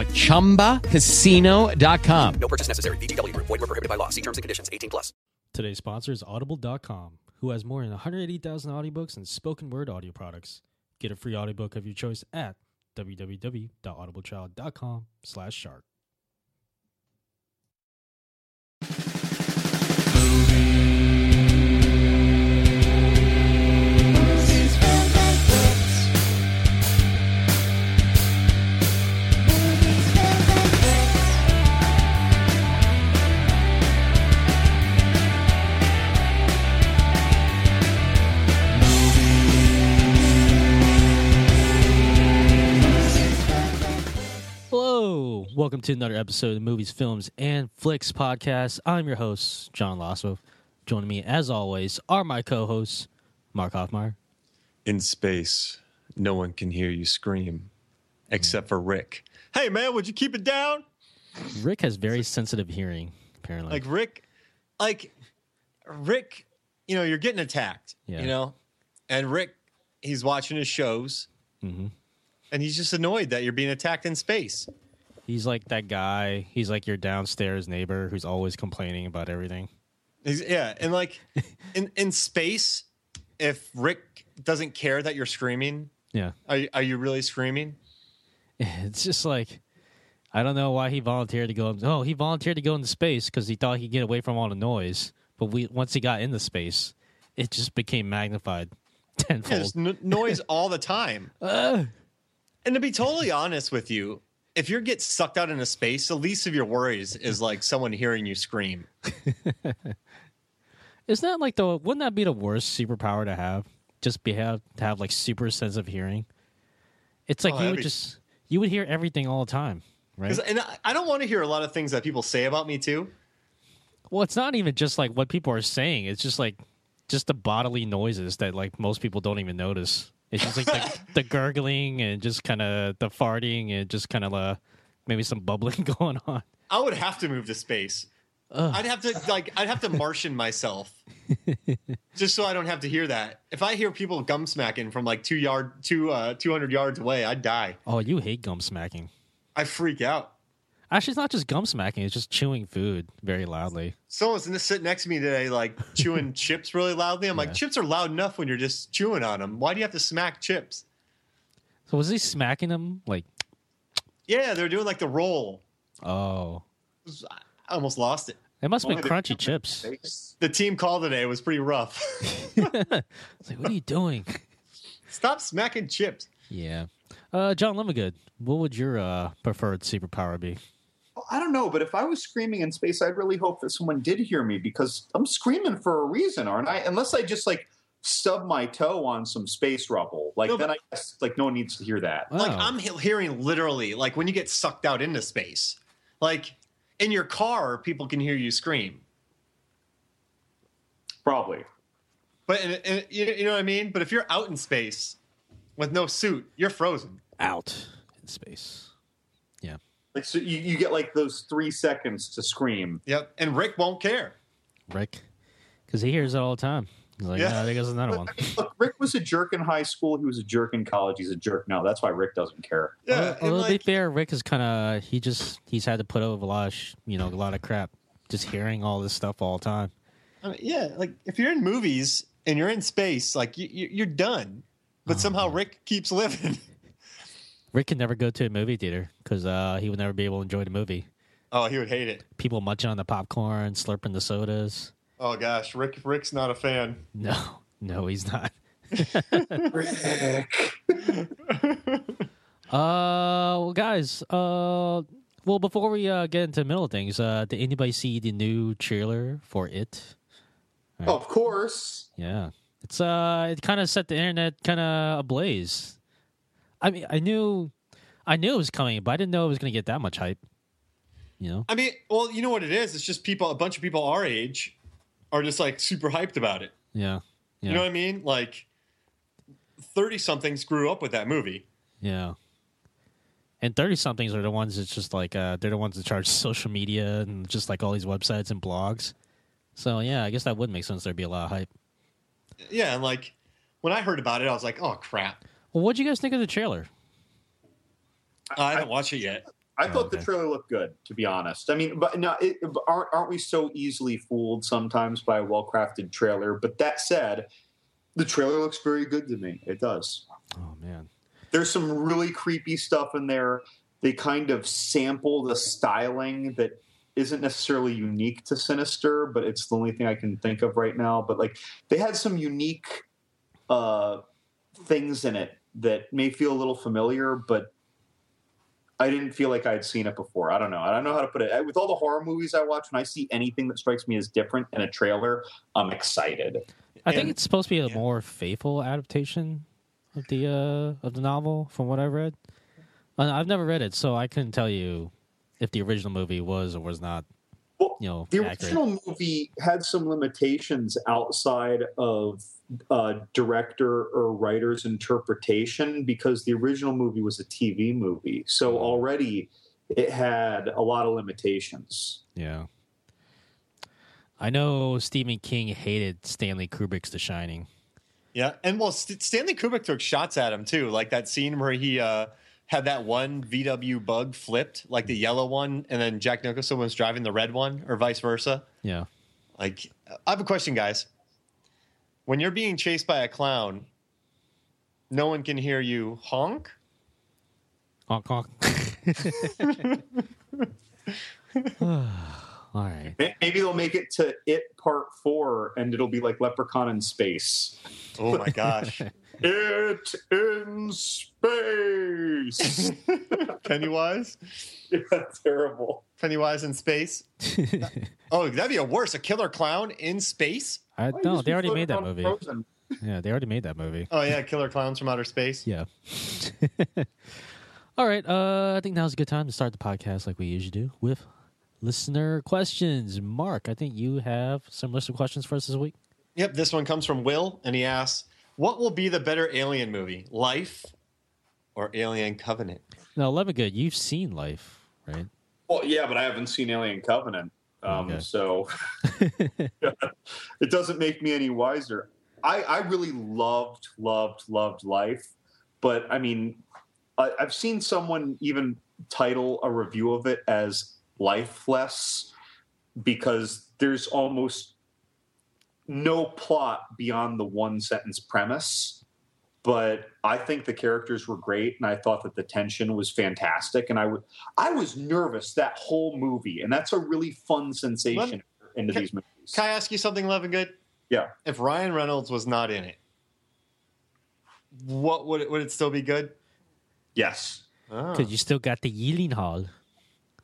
at ChumbaCasino.com. No purchase necessary. VGW Group. Void were prohibited by law. See terms and conditions. 18 plus. Today's sponsor is Audible.com, who has more than 180,000 audiobooks and spoken word audio products. Get a free audiobook of your choice at www.audibletrial.com slash shark. Hello, welcome to another episode of the Movies, Films, and Flicks podcast. I'm your host, John Lossow. Joining me, as always, are my co-hosts, Mark Hoffmeyer. in space, no one can hear you scream except for Rick. Hey man, would you keep it down? Rick has very sensitive hearing, apparently. Like Rick, like Rick, you know, you're getting attacked, Yeah. you know, and Rick, he's watching his shows, Mhm. and he's just annoyed that you're being attacked in space. He's like that guy. He's like your downstairs neighbor who's always complaining about everything. He's, yeah, and like in in space, if Rick doesn't care that you're screaming, Yeah. are you- are you really screaming? It's just like I don't know why he volunteered to go. Oh, he volunteered to go into space because he thought he'd get away from all the noise. But we once he got into space, it just became magnified Yeah, tenfold. there's n- noise all the time. Ugh. And to be totally honest with you, if you get sucked out into space, the least of your worries is like someone hearing you scream. Isn't that like the? Wouldn't that be the worst superpower to have? Just be have to have like super sense of hearing. It's like Oh, you that'd be- just you would hear everything all the time, right? And I- I don't want to hear a lot of things that people say about me too. Well, it's not even just like what people are saying. It's just like just the bodily noises that like most people don't even notice. It's just like the, the gurgling and just kind of the farting and just kind of uh, maybe some bubbling going on. I would have to move to space. I'd have to like I'd have to Martian myself, just so I don't have to hear that. If I hear people gum smacking from like two yard two uh, two hundred yards away, I'd die. Oh, you hate gum smacking. I freak out. Actually, it's not just gum smacking; it's just chewing food very loudly. Someone's gonna sit next to me today, like chewing chips really loudly. I'm like, chips are loud enough when you're just chewing on them. Why do you have to smack chips? So was he smacking them like? Yeah, they're doing like the roll. Oh, I almost lost it. it must have been crunchy chips. The team call today was pretty rough. Like, what are you doing? Stop smacking chips. yeah, uh, John Lemongood, what would your uh, preferred superpower be? I don't know, but if I was screaming in space, I'd really hope that someone did hear me because I'm screaming for a reason, aren't I? Unless I just like stub my toe on some space rubble, like No, then I guess like no one needs to hear that. Like Oh. I'm he- hearing literally, like when you get sucked out into space, like in your car, people can hear you scream. Probably. But in, in, you you know what I mean. But if you're out in space with no suit, you're frozen. out in space. Yeah. Like so you, you get like those three seconds to scream. Yep. And Rick won't care. Rick, because he hears it all the time. He's like, Yeah. yeah, I think there's another one. Look, Rick was a jerk in high school. He was a jerk in college. He's a jerk now. That's why Rick doesn't care. Yeah. Although, and although to be fair, Rick is kind of he just he's had to put up with a lot of sh- you know a lot of crap, just hearing all this stuff all the time. I mean, yeah, like if you're in movies and you're in space, like you, you, you're done. But oh, somehow Rick keeps living. Rick can never go to a movie theater because uh, he would never be able to enjoy the movie. Oh, he would hate it. People munching on the popcorn, slurping the sodas. Oh gosh, Rick Rick's not a fan. No, no, he's not. Rick. Uh, well, guys. Uh, well, before we uh, get into the middle of things, uh, did anybody see the new trailer for it? Of course. Yeah, it's uh, it kind of set the internet kind of ablaze. I mean, I knew, I knew it was coming, but I didn't know it was going to get that much hype. You know? I mean, well, you know what it is? It's just people. A bunch of people our age are just like super hyped about it. Yeah, yeah, You know what I mean? Like thirty somethings grew up with that movie. yeah. And thirty somethings are the ones that's just like uh, they're the ones that charge social media and just like all these websites and blogs. So yeah, I guess that would make sense. There'd be a lot of hype. Yeah, and like when I heard about it, I was like, oh crap. Well, what'd you guys think of the trailer? Uh, I haven't watched it yet. I thought okay. the trailer looked good, to be honest. I mean, but no, it, aren't aren't we so easily fooled sometimes by a well crafted trailer? But that said, the trailer looks very good to me. It does. Oh man. There's some really creepy stuff in there. They kind of sample the styling that isn't necessarily unique to Sinister, but it's the only thing I can think of right now. But like, they had some unique uh, things in it that may feel a little familiar, but I didn't feel like I had seen it before. I don't know. I don't know how to put it. With all the horror movies I watch, when I see anything that strikes me as different in a trailer, I'm excited. I think And- it's supposed to be a yeah. more faithful adaptation of the uh, of the novel, from what I've read. Uh, I've never read it, so I couldn't tell you if the original movie was or was not. Well, You know, the accurate. original movie had some limitations outside of uh, director or writer's interpretation because the original movie was a TV movie. So already it had a lot of limitations. Yeah. I know Stephen King hated Stanley Kubrick's The Shining. Yeah, and well, St- Stanley Kubrick took shots at him too, like that scene where he uh, had that one VW bug flipped, like the yellow one, and then Jack Nicholson was driving the red one, or vice versa. Yeah. Like, I have a question, guys. When you're being chased by a clown, no one can hear you honk. Honk honk. All right. Maybe they'll make it to It Part 4 and it'll be like Leprechaun in Space. Oh my gosh, It in space. Pennywise, yeah, terrible. Pennywise in space. Oh, that'd be a worse, a killer clown in space. I Why no, just they already made that movie. Frozen? Yeah, they already made that movie. Oh yeah, killer clowns from outer space. Yeah. All right. Uh, I think now's a good time to start the podcast like we usually do with listener questions. Mark, I think you have some listener questions for us this week. Yep, this one comes from Will, and he asks, "What will be the better Alien movie, Life or Alien Covenant?" Now, Lemongood, you've seen Life, right? Well, yeah, but I haven't seen Alien Covenant. Um, Okay. So it doesn't make me any wiser. I, I really loved, loved, loved Life. But I mean, I, I've seen someone even title a review of it as lifeless because there's almost no plot beyond the one sentence premise but I think the characters were great, and I thought that the tension was fantastic. And I would, I was nervous that whole movie, and that's a really fun sensation into Can- these movies. Can I ask you something, Love and Good? Yeah. If Ryan Reynolds was not in it, what would it, would it still be good? yes. Ah. Oh, Because you still got the Yilin Hall.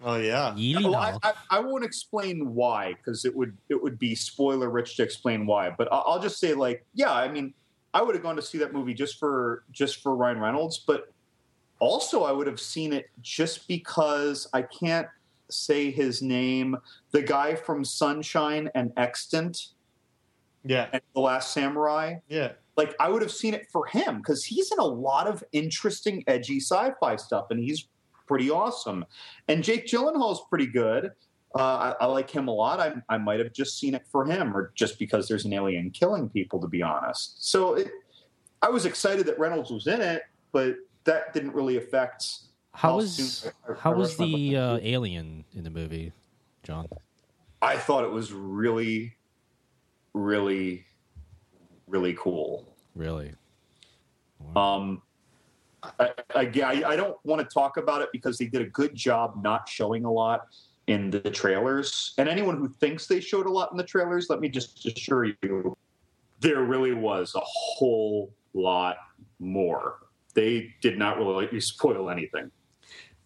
Oh yeah. Well, I, I, I won't explain why because it would it would be spoiler rich to explain why. But I'll, I'll just say like, yeah, I mean, I would have gone to see that movie just for just for Ryan Reynolds, but also I would have seen it just because I can't say his name. The guy from Sunshine and Extant Yeah, and The Last Samurai. yeah. Like I would have seen it for him because he's in a lot of interesting, edgy sci-fi stuff, and he's pretty awesome. And Jake Gyllenhaal's pretty good. Uh, I, I like him a lot. I, I might have just seen it for him, or just because there's an alien killing people. To be honest, so it, I was excited that Reynolds was in it, but that didn't really affect. How was I- how was the uh, alien in the movie, John? I thought it was really, really, really cool. Really? Um, I, I, I don't want to talk about it because they did a good job not showing a lot. in the trailers. And anyone who thinks they showed a lot in the trailers, let me just assure you, there really was a whole lot more. They did not really spoil anything.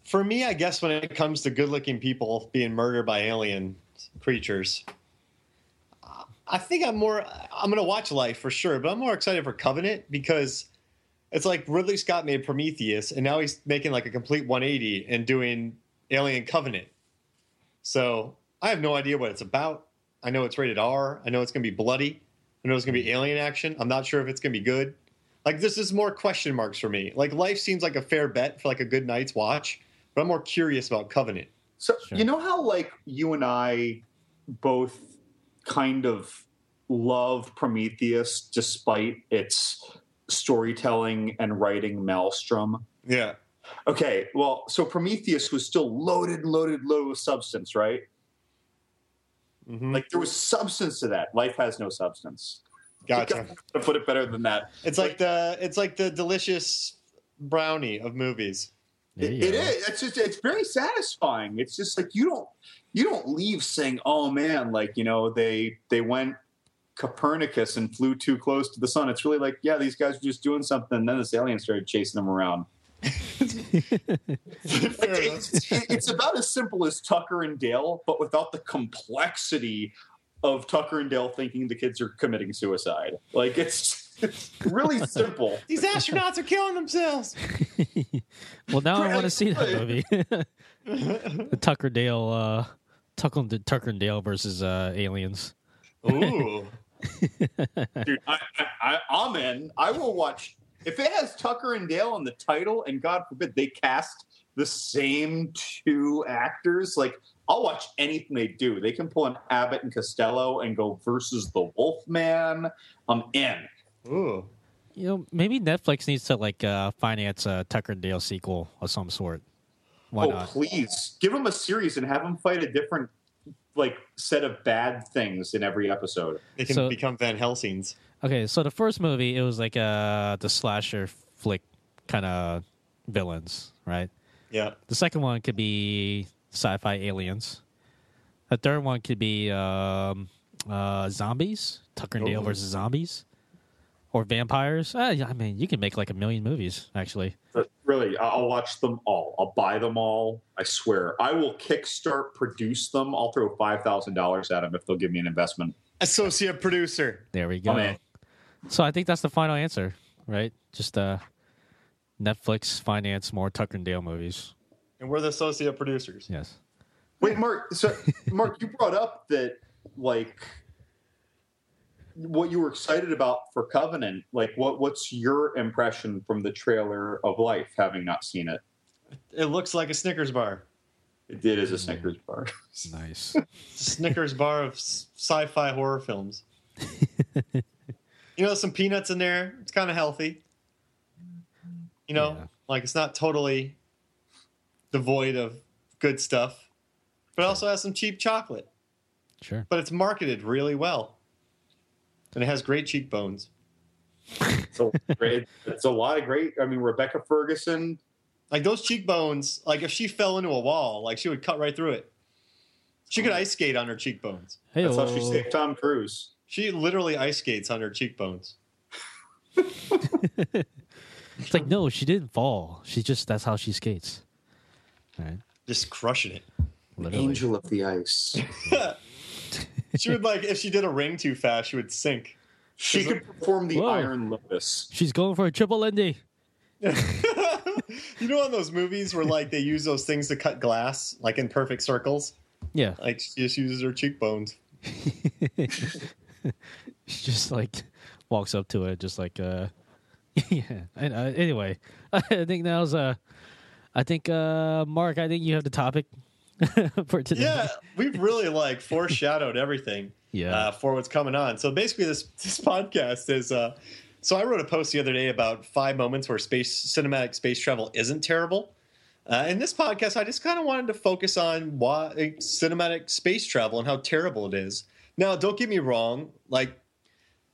For me, I guess when it comes to good-looking people being murdered by alien creatures, I think I'm more. I'm going to watch Life for sure, but I'm more excited for Covenant because it's like Ridley Scott made Prometheus, and now he's making like a complete 180 and doing Alien Covenant. So I have no idea what it's about. I know it's rated R. I know it's going to be bloody. I know it's going to be alien action. I'm not sure if it's going to be good. Like this is more question marks for me. Like Life seems like a fair bet for like a good night's watch, but I'm more curious about Covenant. So Sure. you know how like you and I both kind of love Prometheus despite its storytelling and writing maelstrom. Yeah. Okay, well, so Prometheus was still loaded, loaded, loaded with substance, right? Mhm. Like there was substance to that. Life has no substance. Gotcha. To put it better than that, It's like the it's like the delicious brownie of movies. There it, you it go. is. It's just it's very satisfying. It's just like you don't you don't leave saying, "Oh man, like you know they they went Copernicus and flew too close to the sun." It's really like, yeah, these guys were just doing something, and then this alien started chasing them around. It's, it's about as simple as Tucker and Dale, but without the complexity of Tucker and Dale thinking the kids are committing suicide. Like it's, it's really simple. These astronauts are killing themselves. Well, now I want to see that movie. the Tucker Dale, uh, Tucker, Tucker and Dale versus uh, aliens. Ooh. Dude, I, I, I, I'm in. I will watch if it has Tucker and Dale in the title, and God forbid they cast the same two actors. Like I'll watch anything they do. They can pull an Abbott and Costello and go versus the Wolfman. I'm in. Ooh. You know, maybe Netflix needs to like uh, finance a Tucker and Dale sequel of some sort. Why oh, not? please give them a series and have them fight a different like set of bad things in every episode. They can So- become Van Helsings. Okay, so the first movie it was like uh the slasher flick kind of villains, right? Yeah. The second one could be sci-fi aliens. The third one could be um, uh, zombies, Tucker and Dale versus zombies, or vampires. Uh, I mean, you can make like a million movies actually. But really, I- I'll watch them all. I'll buy them all. I swear. I will kickstart produce them. I'll throw five thousand dollars at them if they'll give me an investment. Associate producer. There we go. I'm. So I think that's the final answer, right? Just uh, Netflix finance more Tucker and Dale movies. And we're the associate producers. Yes. Wait, Mark. So, Mark, you brought up that like what you were excited about for Covenant. Like, what what's your impression from the trailer of Life, having not seen it? It looks like a Snickers bar. It did as a mm. Snickers bar. Nice. Snickers bar of sci-fi horror films. you know, some peanuts in there. It's kind of healthy. You know, Yeah. like it's not totally devoid of good stuff, but it also has some cheap chocolate. sure. But it's marketed really well, and it has great cheekbones. It's a, great, it's a lot of great. I mean, Rebecca Ferguson. Like those cheekbones, like if she fell into a wall, like she would cut right through it. She could oh. ice skate on her cheekbones. Hey, That's how she saved Tom Cruise. She literally ice skates on her cheekbones. It's like no, she didn't fall. She just that's how she skates. Right. Just crushing it. Literally. Angel of the Ice. She would like if she did a ring too fast, she would sink. She could perform the Whoa. Iron Lotus. She's going for a triple Lindy. You know, on those movies where like they use those things to cut glass, like in perfect circles, Yeah. like she just uses her cheekbones. She just like walks up to it, just like uh, yeah. And uh, anyway, I think that was uh, I think uh, Mark, I think you have the topic for today. Yeah, we've really like foreshadowed everything. Yeah. uh, for what's coming on. So basically, this this podcast is. Uh, so I wrote a post the other day about five moments where space cinematic space travel isn't terrible. Uh, in this podcast, I just kind of wanted to focus on why cinematic space travel and how terrible it is. Now, don't get me wrong. Like,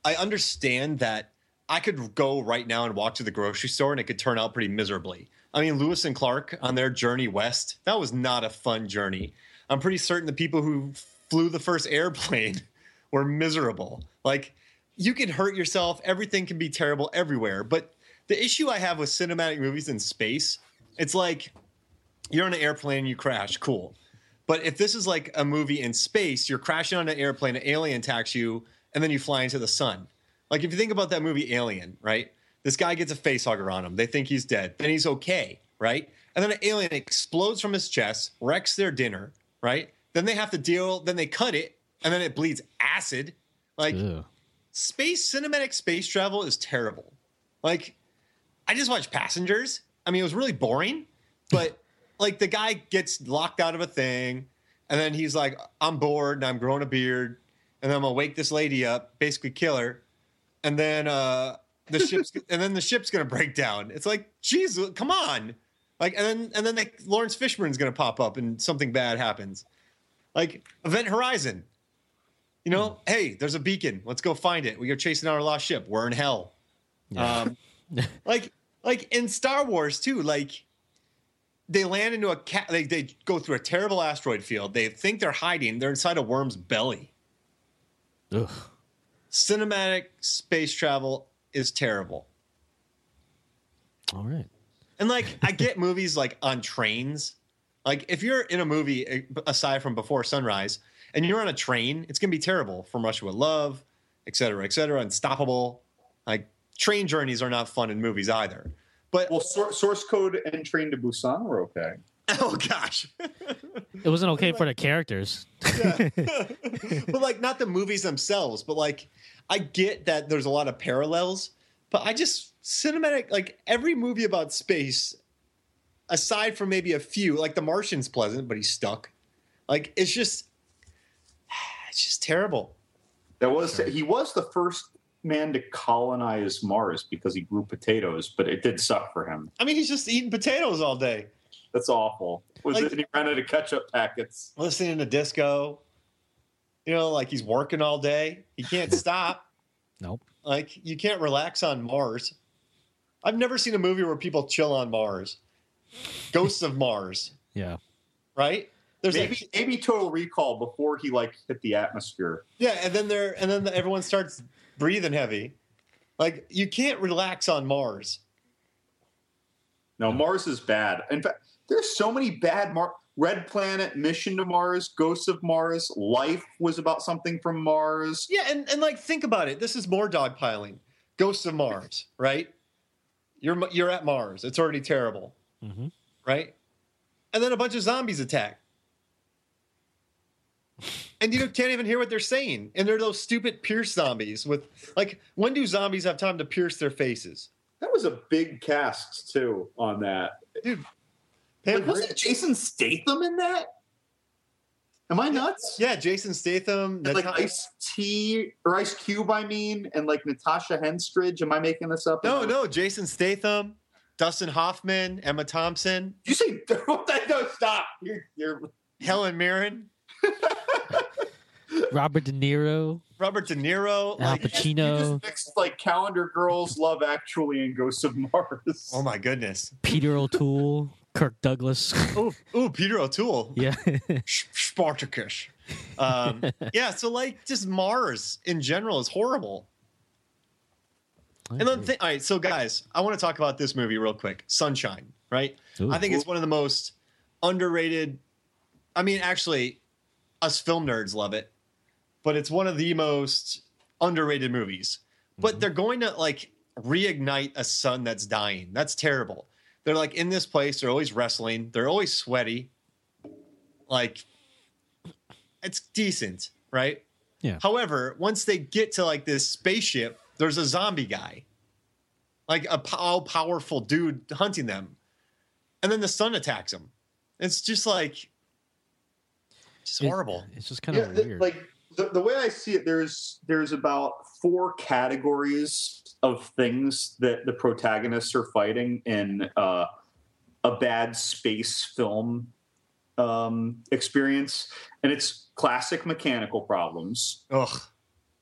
I understand that I could go right now and walk to the grocery store and it could turn out pretty miserably. I mean, Lewis and Clark on their journey west, that was not a fun journey. I'm pretty certain the people who flew the first airplane were miserable. Like you can hurt yourself, everything can be terrible everywhere. But the issue I have with cinematic movies in space, it's like you're on an airplane, and you crash, cool. But if this is like a movie in space, you're crashing on an airplane, an alien attacks you, and then you fly into the sun. Like if you think about that movie Alien, right? This guy gets a face hugger on him. They think he's dead. Then he's okay, right? And then an alien explodes from his chest, wrecks their dinner, right? Then they have to deal, then they cut it, and then it bleeds acid. Like Ew. space cinematic space travel is terrible. Like I just watched Passengers. I mean, it was really boring, but like the guy gets locked out of a thing, and then he's like, "I'm bored and I'm growing a beard, and then I'm gonna wake this lady up, basically kill her, and then uh, the ship's and then the ship's gonna break down." It's like, geez, come on, like, and then and then like Laurence Fishburne's gonna pop up and something bad happens, like Event Horizon. You know, hey, there's a beacon. Let's go find it. We go chasing our lost ship. We're in hell. Um, like, like in Star Wars too. Like, they land into a cat. They they go through a terrible asteroid field. They think they're hiding. They're inside a worm's belly. Ugh. Cinematic space travel is terrible. All right. And like, I get movies like on trains. Like, if you're in a movie eh, aside from Before Sunrise, and you're on a train, it's gonna be terrible. From Russia with Love, et cetera, et cetera. Unstoppable. Like, train journeys are not fun in movies either. But Well, sor- source code and Train to Busan were okay. oh gosh, It wasn't okay for the characters. but like not the movies themselves. But like, I get that there's a lot of parallels. But I just cinematic like every movie about space, aside from maybe a few, like The Martian's pleasant, but he's stuck. Like it's just, it's just terrible. That was he was the first man to colonize Mars because he grew potatoes, but it did suck for him. I mean, he's just eating potatoes all day, That's awful. Was Like- it? And he ran out of ketchup packets. listening to disco. You know, like he's working all day. He can't stop. Nope. Like you can't relax on Mars. I've never seen a movie where people chill on Mars. Ghosts of Mars, Yeah. right? There's Maybe like, maybe Total Recall before he like hit the atmosphere. yeah, and then there and then everyone starts breathing heavy. Like you can't relax on Mars. No, Mars is bad. In fact, there's so many bad Mar. Red Planet, Mission to Mars, Ghosts of Mars, Life was about something from Mars. Yeah, and, and like think about it. This is more dogpiling. Ghosts of Mars, right? You're you're at Mars. It's already terrible, Mhm. right? And then a bunch of zombies attack, and you can't even hear what they're saying. And they're those stupid pierce zombies with like when do zombies have time to pierce their faces? That was a big cast too on that. Dude, Pam Like, wasn't Jason Statham in that? Am I nuts? yeah, Jason Statham, And, like Nata- Ice T or Ice Cube, I mean, and like Natasha Henstridge. Am I making this up? no, no, Jason Statham, Dustin Hoffman, Emma Thompson, You say no? Stop. You're, you're Helen Mirren, Robert De Niro, Robert De Niro, Al like you Pacino, just mixed like Calendar Girls, Love Actually, and Ghosts of Mars. Oh my goodness. Peter O'Toole, Kirk Douglas. Ooh, ooh, Peter O'Toole. yeah. Spartacus. Um, yeah, so like just Mars in general is horrible. And then, th- all right, so guys, I want to talk about this movie real quick Sunshine, right? Ooh. I think it's one of the most underrated. I mean, actually, us film nerds love it, but it's one of the most underrated movies. But they're going to like reignite a sun that's dying. That's terrible. They're like in this place, they're always wrestling, they're always sweaty. Like, it's decent, right? Yeah. However, once they get to like this spaceship, there's a zombie guy, like a all powerful dude hunting them, and then the sun attacks him. It's just like, just It- horrible. It's just kind yeah, of the- weird. like the, the way I see it, there's there's about four categories of things that the protagonists are fighting in uh, a bad space film um, experience, and it's classic mechanical problems, Ugh.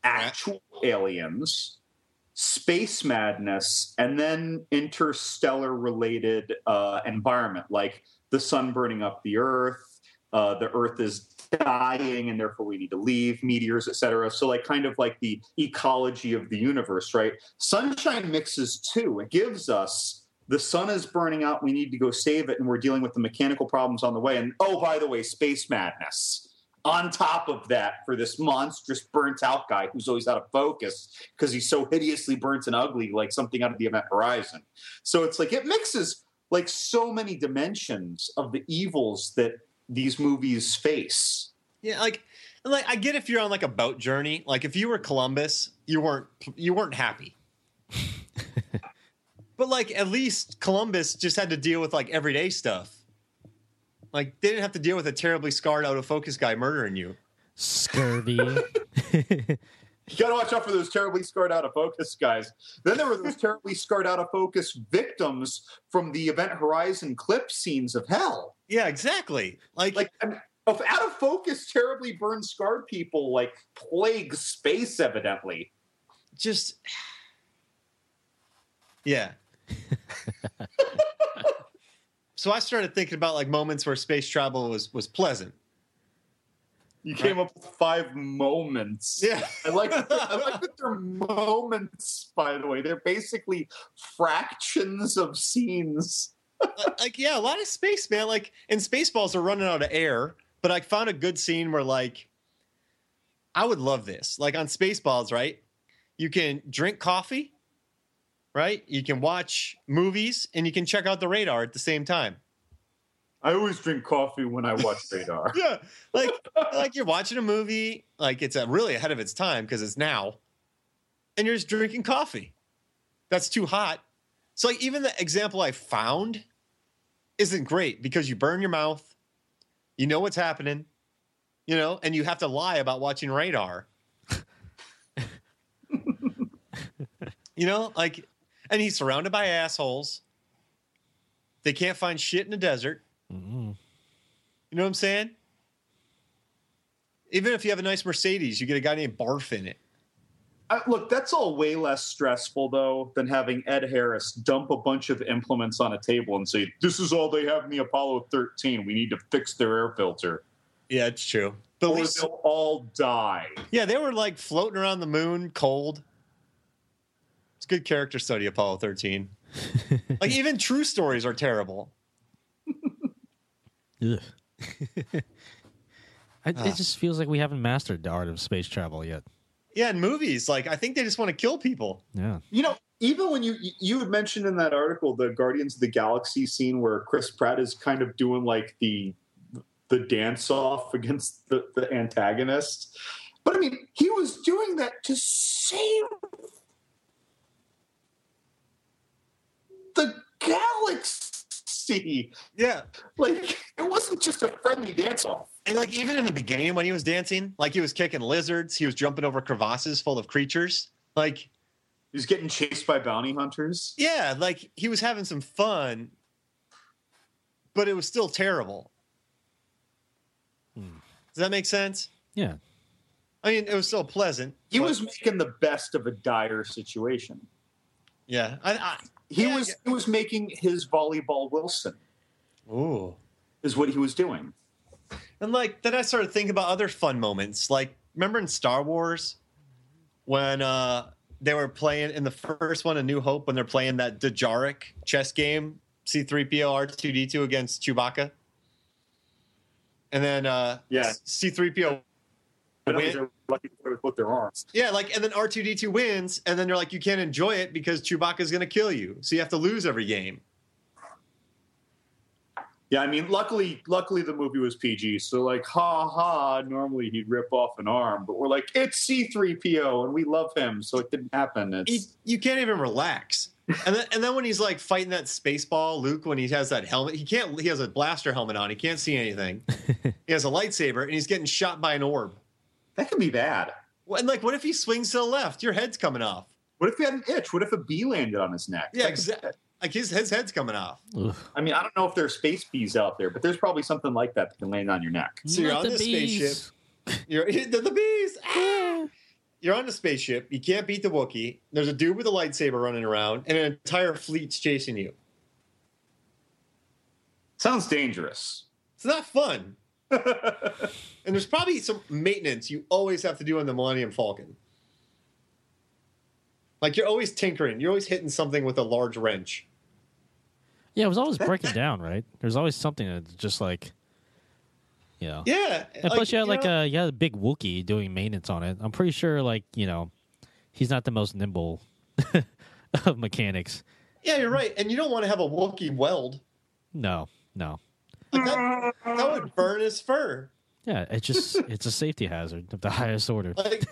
actual aliens, space madness, and then interstellar related uh, environment like the sun burning up the Earth, uh, the Earth is dying and therefore we need to leave meteors, etc. So like kind of like the ecology of the universe, right? Sunshine mixes too. It gives us the sun is burning out. We need to go save it, and we're dealing with the mechanical problems on the way. And oh, by the way, space madness on top of that for this monstrous burnt out guy who's always out of focus because he's so hideously burnt and ugly like something out of the event horizon so it's like it mixes like so many dimensions of the evils that these movies face Yeah, like like I get if you're on like a boat journey. Like if you were Columbus, you weren't you weren't happy. but like at least Columbus just had to deal with like everyday stuff. Like they didn't have to deal with a terribly scarred out of focus guy murdering you. Scurvy. you gotta watch out for those terribly scarred out of focus guys then there were those terribly scarred out of focus victims from the event horizon clip scenes of hell Yeah, exactly. Like, like I mean, of out of focus terribly burned scarred people like plague space evidently just yeah. so I started thinking about like moments where space travel was was pleasant. You came up with five moments. Yeah. I like I like that they're moments, by the way. They're basically fractions of scenes. Uh, like yeah, a lot of space, man. Like and Spaceballs are running out of air, but I found a good scene where like I would love this. Like on Spaceballs, right? You can drink coffee, right? You can watch movies and you can check out the radar at the same time. I always drink coffee when I watch Radar. Yeah. Like like you're watching a movie, like it's uh really ahead of its time because it's now. And you're just drinking coffee. That's too hot. So like even the example I found isn't great because you burn your mouth, you know what's happening, you know, and you have to lie about watching radar. you know, like and he's surrounded by assholes. They can't find shit in the desert. Mm. You know what I'm saying? Even if you have a nice Mercedes, you get a guy named Barf in it. I, look, that's all way less stressful though than having Ed Harris dump a bunch of implements on a table and say, "This is all they have in the Apollo 13. We need to fix their air filter, Yeah, it's true. But at or least, they'll all die." yeah, they were like floating around the moon, cold. It's a good character study, Apollo 13. like even true stories are terrible. Ugh. I, It ah. just feels like we haven't mastered the art of space travel yet. Yeah, in movies, like I think they just want to kill people. Yeah. You know, even when you you had mentioned in that article the Guardians of the Galaxy scene where Chris Pratt is kind of doing like the the dance off against the, the antagonist. But I mean, he was doing that to save the galaxy. Yeah. Like it wasn't just a friendly dance off. And like even in the beginning when he was dancing, like he was kicking lizards, he was jumping over crevasses full of creatures. Like he was getting chased by bounty hunters. Yeah, like he was having some fun, but it was still terrible. Hmm. Does that make sense? Yeah. I mean, it was still pleasant. He but- was making the best of a dire situation. Yeah. I, I, He Yeah, was yeah. he was making his volleyball Wilson ooh, is what he was doing. and like then I started thinking about other fun moments. Like remember in Star Wars when uh they were playing in the first one, A New Hope, when they're playing that Dejarik chess game, C3PO R2D2 against Chewbacca, and then uh Yeah. C3PO win- They're lucky to put their arms. Yeah, like, and then R2D2 wins, and then they're like, you can't enjoy it because Chewbacca's going to kill you. So you have to lose every game. Yeah, I mean, luckily, luckily the movie was PG, so like, ha ha. Normally he'd rip off an arm, but we're like, it's C three PO, and we love him, so it didn't happen. You, It's you can't even relax. And then, and then when he's like fighting that space ball, Luke, when he has that helmet, he can't, he has a blaster helmet on. He can't see anything. he has a lightsaber, and he's getting shot by an orb. That can be bad. Well, And like, what if he swings to the left? Your head's coming off. What if he had an itch? What if a bee landed on his neck? Yeah, exactly. Like his, his head's coming off. Ugh. I mean, I don't know if there's space bees out there, but there's probably something like that that can land on your neck. So you're Not on the this bees. spaceship. You're the, the bees. Ah! You're on the spaceship. You can't beat the Wookiee. There's a dude with a lightsaber running around, and an entire fleet's chasing you. Sounds dangerous. It's not fun. and there's probably some maintenance you always have to do on the Millennium Falcon. Like you're always tinkering, you're always hitting something with a large wrench. Yeah, it was always breaking down, right? There's always something that's just like, you know. Yeah, And plus, you had like know, a you had a big Wookiee doing maintenance on it. I'm pretty sure, like you know, he's not the most nimble of mechanics. yeah, you're right, and you don't want to have a Wookiee weld. No, no. Like that, that would burn his fur. Yeah, it's just it's a safety hazard of the highest order. Like,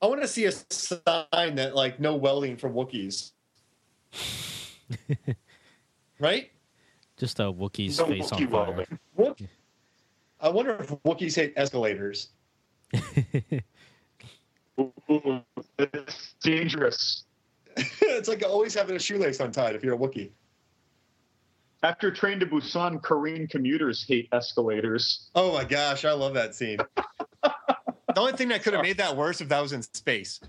I want to see a sign that like no welding for Wookiees. right? Just a Wookiee's No face Wookiee on fire. welding. What? I wonder if Wookiees hate escalators. Ooh, it's dangerous. it's like always having a shoelace untied if you're a Wookiee. After Train to Busan, Korean commuters hate escalators. Oh my gosh, I love that scene. the only thing that could have made that worse if that was in space.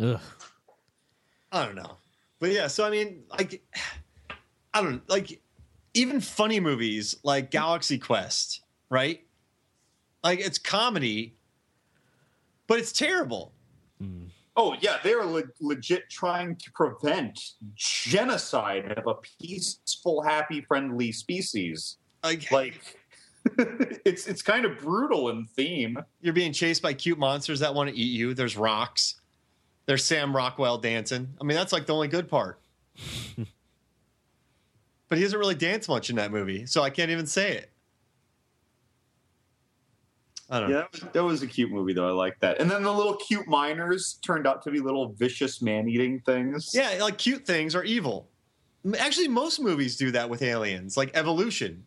Ugh. I don't know. But yeah, so I mean, like, I don't like even funny movies like Galaxy Quest, right? Like it's comedy, but it's terrible. Oh yeah, they are le- legit trying to prevent genocide of a peaceful, happy, friendly species. Like, Like it's it's kind of brutal in theme. you're being chased by cute monsters that want to eat you. There's rocks. There's Sam Rockwell dancing. I mean, that's like the only good part. but he doesn't really dance much in that movie, so I can't even say it. I don't Yeah, know. that was, a cute movie though. I like that. And then the little cute miners turned out to be little vicious man-eating things. Yeah, like cute things are evil. Actually, most movies do that with aliens, like Evolution.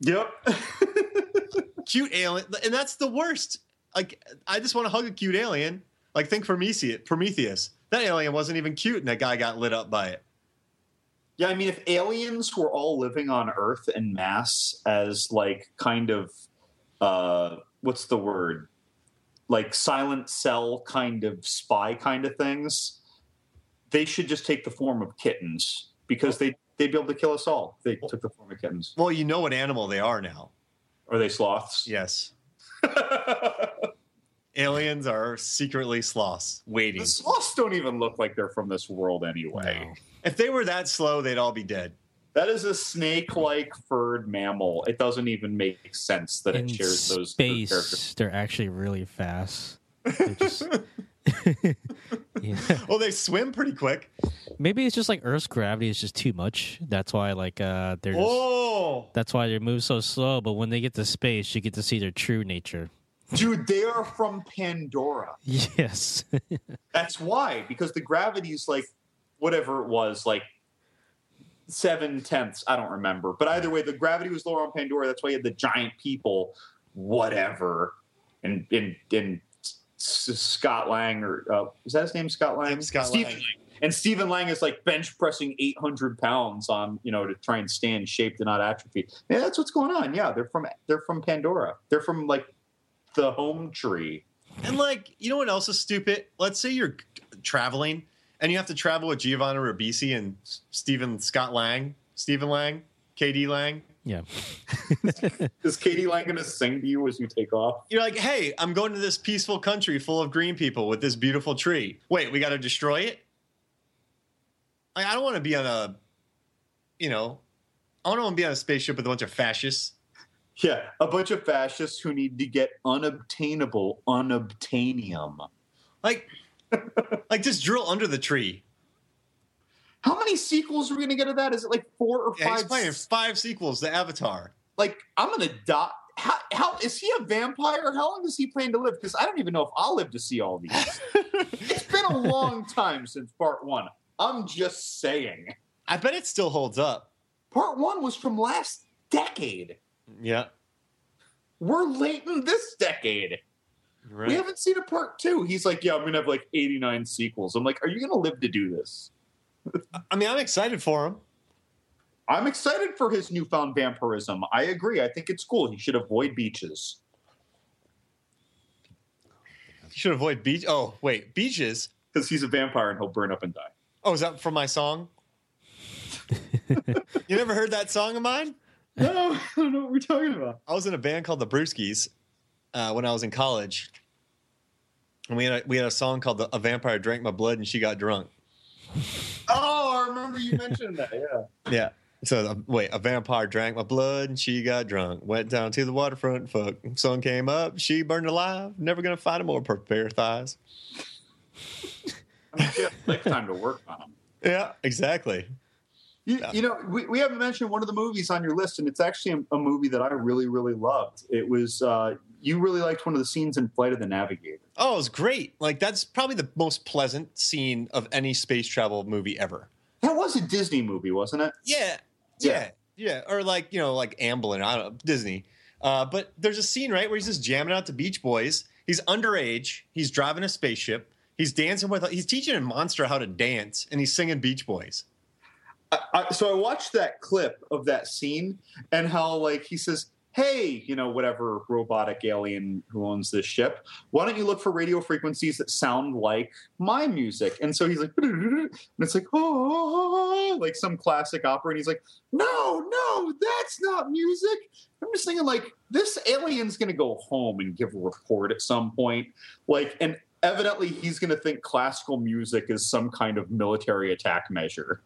Yep. Cute alien, and that's the worst. Like, I just want to hug a cute alien. Like, think Prometheus. Prometheus. That alien wasn't even cute, and that guy got lit up by it. Yeah, I mean, if aliens were all living on Earth in mass as like kind of uh what's the word? Like silent cell kind of spy kind of things, they should just take the form of kittens because they they'd be able to kill us all. if They took the form of kittens. Well, you know what animal they are now. Are they sloths? Yes. Aliens are secretly sloths waiting. the sloths don't even look like they're from this world anyway. No. If they were that slow, they'd all be dead. That is a snake-like furred mammal. It doesn't even make sense that In it shares those, those characteristics. space, they're actually really fast. They're just- Yeah. Well, they swim pretty quick. Maybe it's just like Earth's gravity is just too much. That's why, like, uh, they're just, Oh, that's why they move so slow. But when they get to space, you get to see their true nature. Dude, they are from Pandora. Yes. That's why, because the gravity's like whatever it was, like seven tenths. I don't remember, but either way, the gravity was lower on Pandora. That's why you had the giant people, whatever, and in in Scott Lang or uh, is that his name? Scott Lang. Scott Stephen Lang. And Stephen Lang is like bench pressing 800 pounds on, you know, to try and stay in shape to not atrophy. Yeah, that's what's going on. Yeah, they're from they're from Pandora. They're from like the home tree. And like, you know what else is stupid? Let's say you're traveling and you have to travel with Giovanni Ribisi and Stephen Scott Lang, Stephen Lang, KD Lang. yeah. Is Katie Lang going to sing to you as you take off? You're like, hey, I'm going to this peaceful country full of green people with this beautiful tree. Wait, we got to destroy it? Like, I don't want to be on a, you know, I don't want to be on a spaceship with a bunch of fascists. Yeah, a bunch of fascists who need to get unobtainable unobtainium. Like, like just drill under the tree. How many sequels are we going to get of that? Is it like four or Yeah, he's five? playing five sequels to Avatar. like, I'm going to die. How, how is he a vampire? How long does he plan to live? Because I don't even know if I'll live to see all these. it's been a long time since part one. I'm just saying. I bet it still holds up. Part one was from last decade. Yeah. We're late in this decade. Right. We haven't seen a part two. He's like, yeah, I'm gonna have like 89 sequels. I'm like, are you gonna live to do this? I mean, I'm excited for him. I'm excited for his newfound vampirism. I agree. I think it's cool. He should avoid beaches. You should avoid beach. Oh, wait, beaches. Because he's a vampire and he'll burn up and die. Oh, is that from my song? you never heard that song of mine? No, I don't know what we're talking about. I was in a band called the Brewskis uh, when I was in college, and we had a, we had a song called the, "A Vampire Drank My Blood and She Got Drunk." Oh, I remember you mentioned that. Yeah. Yeah. So uh, wait, a vampire drank my blood and she got drunk. Went down to the waterfront. Fuck. Sun came up. She burned alive. Never gonna find a more pair of thighs. I mean, had to work on them. Yeah, exactly. You, Yeah. you know, we, we haven't mentioned one of the movies on your list, and it's actually a, a movie that I really, really loved. It was uh, you really liked one of the scenes in Flight of the Navigator. Oh, it was great. Like that's probably the most pleasant scene of any space travel movie ever. That was a Disney movie, wasn't it? Yeah, yeah, yeah. Or like you know, like Amblin. I don't know Disney. Uh, but there's a scene right where he's just jamming out to Beach Boys. He's underage. He's driving a spaceship. He's dancing with. He's teaching a monster how to dance, and he's singing Beach Boys. I, I, so I watched that clip of that scene and how like he says, "Hey, you know, whatever robotic alien who owns this ship, why don't you look for radio frequencies that sound like my music?" And so he's like, and it's like, oh, like some classic opera, and he's like, "No, no, that's not music." I'm just thinking like this alien's gonna go home and give a report at some point, like and. Evidently, he's going to think classical music is some kind of military attack measure.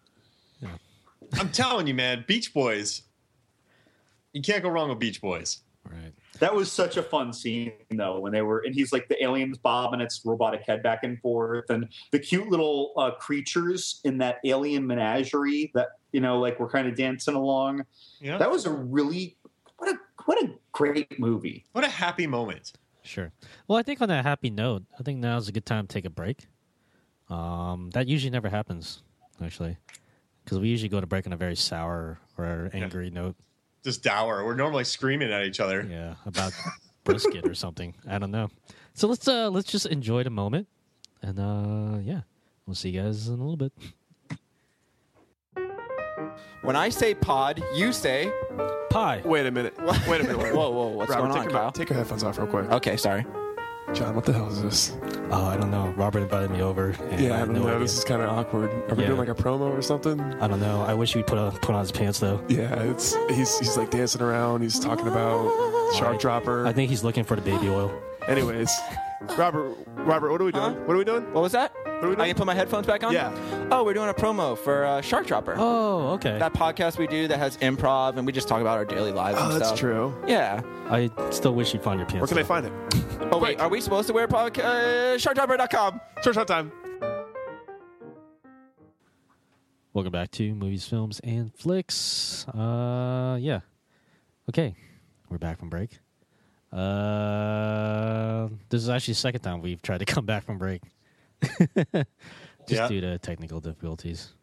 I'm telling you, man, Beach Boys. You can't go wrong with Beach Boys. Right. That was such a fun scene though when they were and he's like the aliens bob and its robotic head back and forth and the cute little uh, creatures in that alien menagerie that you know like were kind of dancing along. Yeah. That was a really what a what a great movie. What a happy moment. Sure. Well, I think on that happy note, I think now's a good time to take a break. Um, that usually never happens, actually, because we usually go to break on a very sour or angry note. Just dour. We're normally screaming at each other. Yeah, about brisket or something. I don't know. So let's uh let's just enjoy the moment, and uh yeah, we'll see you guys in a little bit. When I say pod, you say. Pie. Wait a minute. Wait a minute. Wait. Whoa, whoa, what's Robert, going on, take, your, Kyle? take your headphones off real quick. Okay, sorry. John, what the hell is this? Oh, I don't know. Robert invited me over. And Yeah, I have don't no know. idea. This is kind of awkward. Are we Yeah. doing like a promo or something? I don't know. I wish he'd put on put on his pants though. Yeah, it's he's he's like dancing around. He's talking about Shark Dropper. I think he's looking for the baby oil. Anyways, Robert, Robert, what are we doing? Huh? What are we doing? What was that? are we I doing? can put my headphones back on? Yeah. Oh, we're doing a promo for uh, Shark Dropper. Oh, okay. That podcast we do that has improv and we just talk about our daily lives Oh, and that's stuff. true. Yeah. I still wish you'd find your pants. Where can I find it? Oh, wait. Are we supposed to wear podcast? Uh, SharkDropper.com. Search hot time. Welcome back to movies, films, and flicks. Uh, yeah. Okay, we're back from break. Uh, this is actually the second time we've tried to come back from break, just Yeah. due to technical difficulties.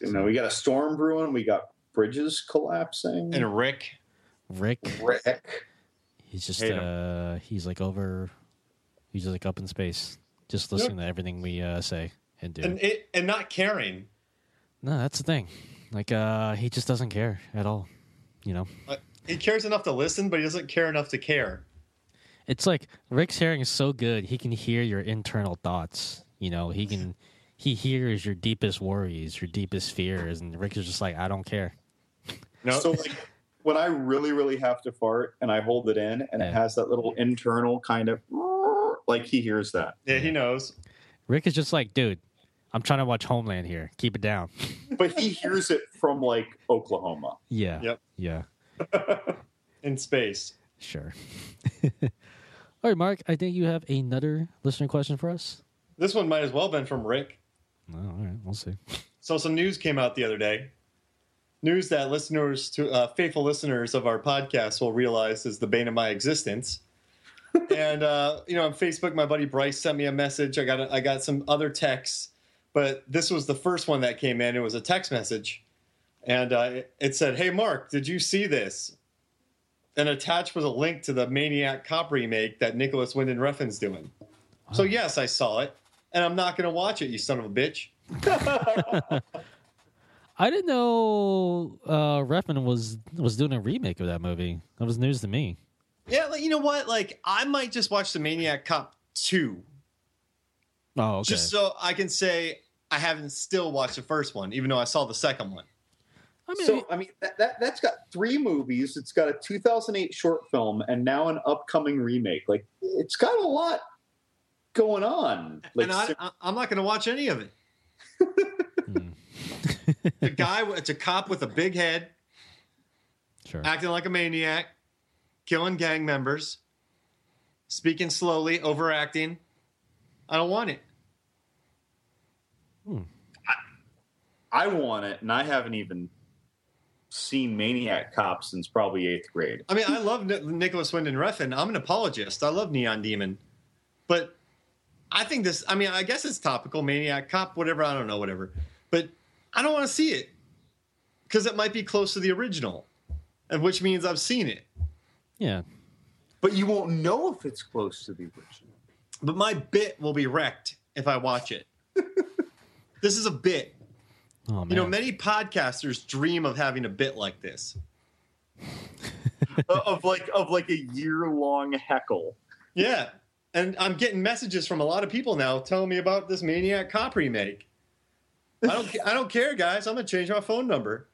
You know, we got a storm brewing, we got bridges collapsing. And Rick. Rick, Rick. He's just uh, he's like over, he's just like up in space, just listening to everything we uh, say and do. And it and not caring. no, that's the thing. Like, uh, he just doesn't care at all. You know. Uh, He cares enough to listen, but he doesn't care enough to care. It's like Rick's hearing is so good. He can hear your internal thoughts. You know, he can he hears your deepest worries, your deepest fears, and Rick is just like, I don't care. No. So like when I really, really have to fart and I hold it in and Yeah. it has that little internal kind of like he hears that. yeah, he knows. Rick is just like, dude, I'm trying to watch Homeland here. Keep it down. But he hears it from like Oklahoma. Yeah. Yep. Yeah. In space. Sure. All right, Mark. I think you have another listener question for us. This one might as well have been from Rick. Oh, all right, we'll see. So some news came out the other day. News that listeners to uh, faithful listeners of our podcast will realize is the bane of my existence. and uh, you know, on Facebook, my buddy Bryce sent me a message. I got a, I got some other texts, but this was the first one that came in. It was a text message, and uh, it- said, "Hey Mark, did you see this?" And attached was a link to the Maniac Cop remake that Nicolas Winding Refn's doing. So yes, I saw it, and I'm not going to watch it. You son of a bitch. I didn't know uh, Refn was was doing a remake of that movie. That was news to me. Yeah, like, you know what? Like, I might just watch the Maniac Cop 2 Oh, okay. just so I can say I haven't still watched the first one, even though I saw the second one. I mean, so I mean that, that that's got three movies. It's got a 2008 short film and now an upcoming remake. Like it's got a lot going on. Like and I, I, I'm not going to watch any of it. hmm, The guy, it's a cop with a big head, sure. acting like a maniac, killing gang members, speaking slowly, overacting. I don't want it. I want it, and I haven't even seen Maniac Cop since probably eighth grade. I mean, I love Ni- Nicolas Winding Refn. I'm an apologist. I love Neon Demon, but I think this. I mean, I guess it's topical. Maniac Cop, whatever. I don't know, whatever. But I don't want to see it because it might be close to the original, and which means I've seen it. Yeah. But you won't know if it's close to the original. But my bit will be wrecked if I watch it. this is a bit. Oh man. You know, many podcasters dream of having a bit like this. of like of like a year long heckle. Yeah. And I'm getting messages from a lot of people now telling me about this Maniac Cop remake. I don't I don't care, guys. I'm gonna change my phone number.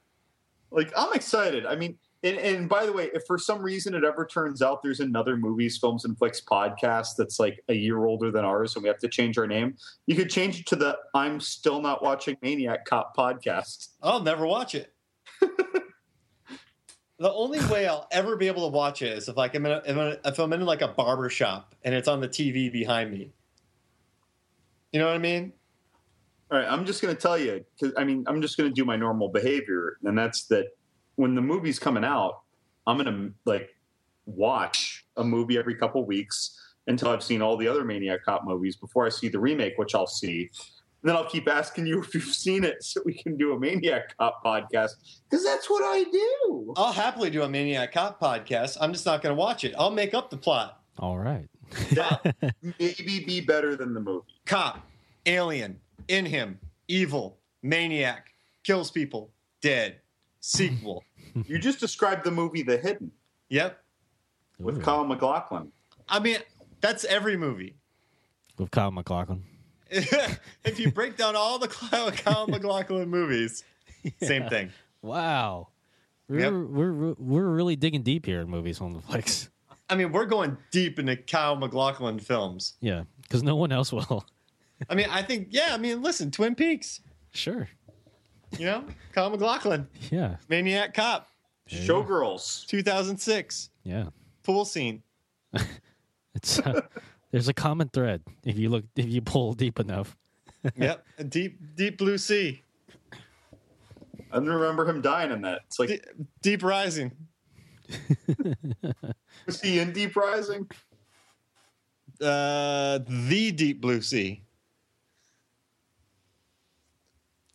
Like I'm excited. I mean, and, and by the way, if for some reason it ever turns out there's another movies, films, and flicks podcast that's like a year older than ours, and we have to change our name, you could change it to the "I'm still not watching Maniac Cop" podcast. I'll never watch it. the only way I'll ever be able to watch it is if like I'm in a, if I'm in, if I'm in like a barber shop and it's on the TV behind me. You know what I mean? All right, I'm just going to tell you because I mean I'm just going to do my normal behavior, and that's that when the movie's coming out, I'm going to like watch a movie every couple weeks until I've seen all the other Maniac Cop movies before I see the remake, which I'll see. And then I'll keep asking you if you've seen it so we can do a Maniac Cop podcast because that's what I do. I'll happily do a Maniac Cop podcast. I'm just not going to watch it. I'll make up the plot. All right. Cop, Maybe be better than the movie. cop, alien, in him, evil, maniac, kills people, dead, sequel. You just described the movie The Hidden yep. with Ooh. Kyle MacLachlan. I mean, that's every movie. With Kyle MacLachlan. if you break down all the Kyle, Kyle MacLachlan movies, same thing. Wow. We're, Yep. we're we're really digging deep here in movies on the flicks. I mean, we're going deep into Kyle MacLachlan films. Yeah, because no one else will. I mean, I think, yeah, I mean, listen, Twin Peaks, Sure. you know, Kyle MacLachlan, Yeah. Maniac Cop, Showgirls. 2006, Yeah. pool scene. It's uh, there's a common thread if you look if you pull deep enough. Yep. A deep, deep blue sea, I don't remember him dying in that. It's like, D- deep rising. was he in Deep Rising? Uh, the deep blue sea.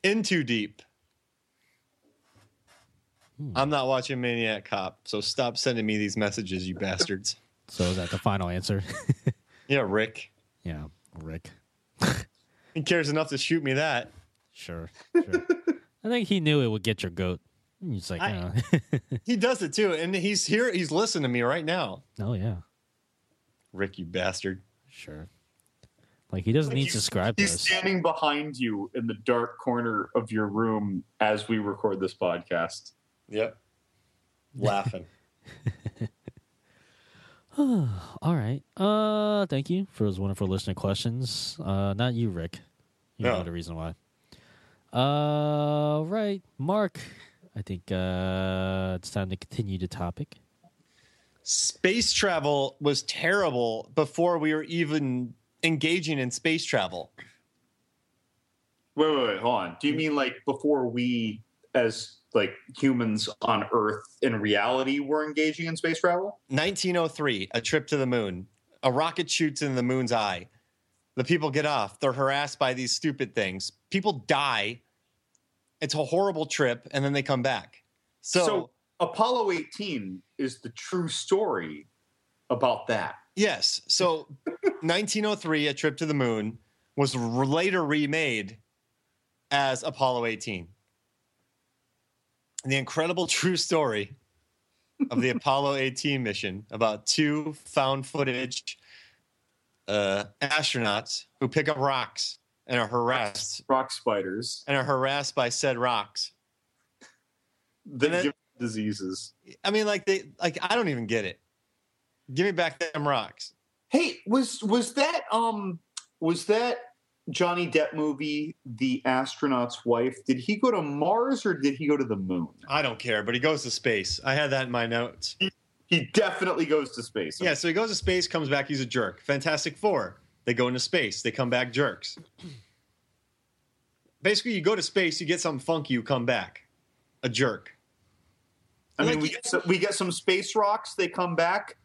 Into deep. I'm not watching Maniac Cop, so stop sending me these messages, you bastards. So is that the final answer? Yeah, Rick. yeah, Rick. He cares enough to shoot me that. Sure. Sure. I think he knew it would get your goat. He's like, I- uh, He does it too, and he's here. He's listening to me right now. oh yeah, Rick, you bastard. sure. Like he doesn't need to He's- subscribe He's us. standing behind you in the dark corner of your room as we record this podcast. Yep. Laughing. All right. Uh, thank you for those wonderful listener questions. Uh, not you, Rick. You No. know the reason why. Uh, right, Mark. I think uh, it's time to continue the topic. space travel was terrible before we were even engaging in space travel. Wait, wait, wait, hold on. Do you mean like before we, as like humans on Earth in reality, were engaging in space travel? 1903, a trip to the moon. A rocket shoots in the moon's eye. The people get off. They're harassed by these stupid things. People die. It's a horrible trip, and then they come back. So, so Apollo 18 is the true story about that. Yes. So 1903, a trip to the moon, was r- later remade as Apollo 18. The incredible true story of the Apollo 18 mission about two found footage uh, astronauts who pick up rocks and are harassed Rock spiders. and are harassed by said rocks. The then- diseases. I mean, like they like I don't even get it. Give me back them rocks. Hey, was was that um was that Johnny Depp movie The Astronaut's Wife? Did he go to Mars or did he go to the moon? I don't care, but he goes to space. I had that in my notes. He definitely goes to space. Yeah, so he goes to space, comes back, he's a jerk. Fantastic Four. They go into space, they come back jerks. Basically, you go to space, you get something funky, you come back. A jerk. I mean, Like, we get, some, we get some space rocks. They come back.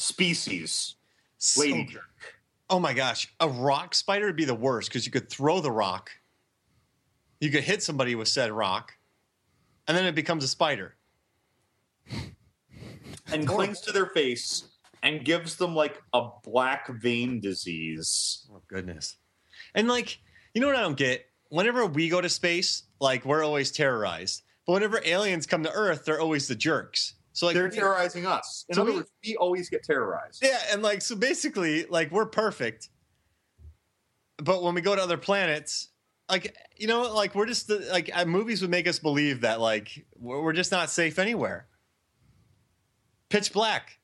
Species. So- Lady jerk. oh my gosh, a rock spider would be the worst because you could throw the rock, you could hit somebody with said rock, and then it becomes a spider. And clings to their face and gives them like a black vein disease. Oh goodness. And like, you know what I don't get? Whenever we go to space, like we're always terrorized. But whenever aliens come to Earth, they're always the jerks. So like They're terrorizing us. In So other we- words, we always get terrorized. Yeah, and like so basically, like we're perfect. But when we go to other planets, like you know, like we're just the, like uh, movies would make us believe that like we're we're just not safe anywhere. Pitch black.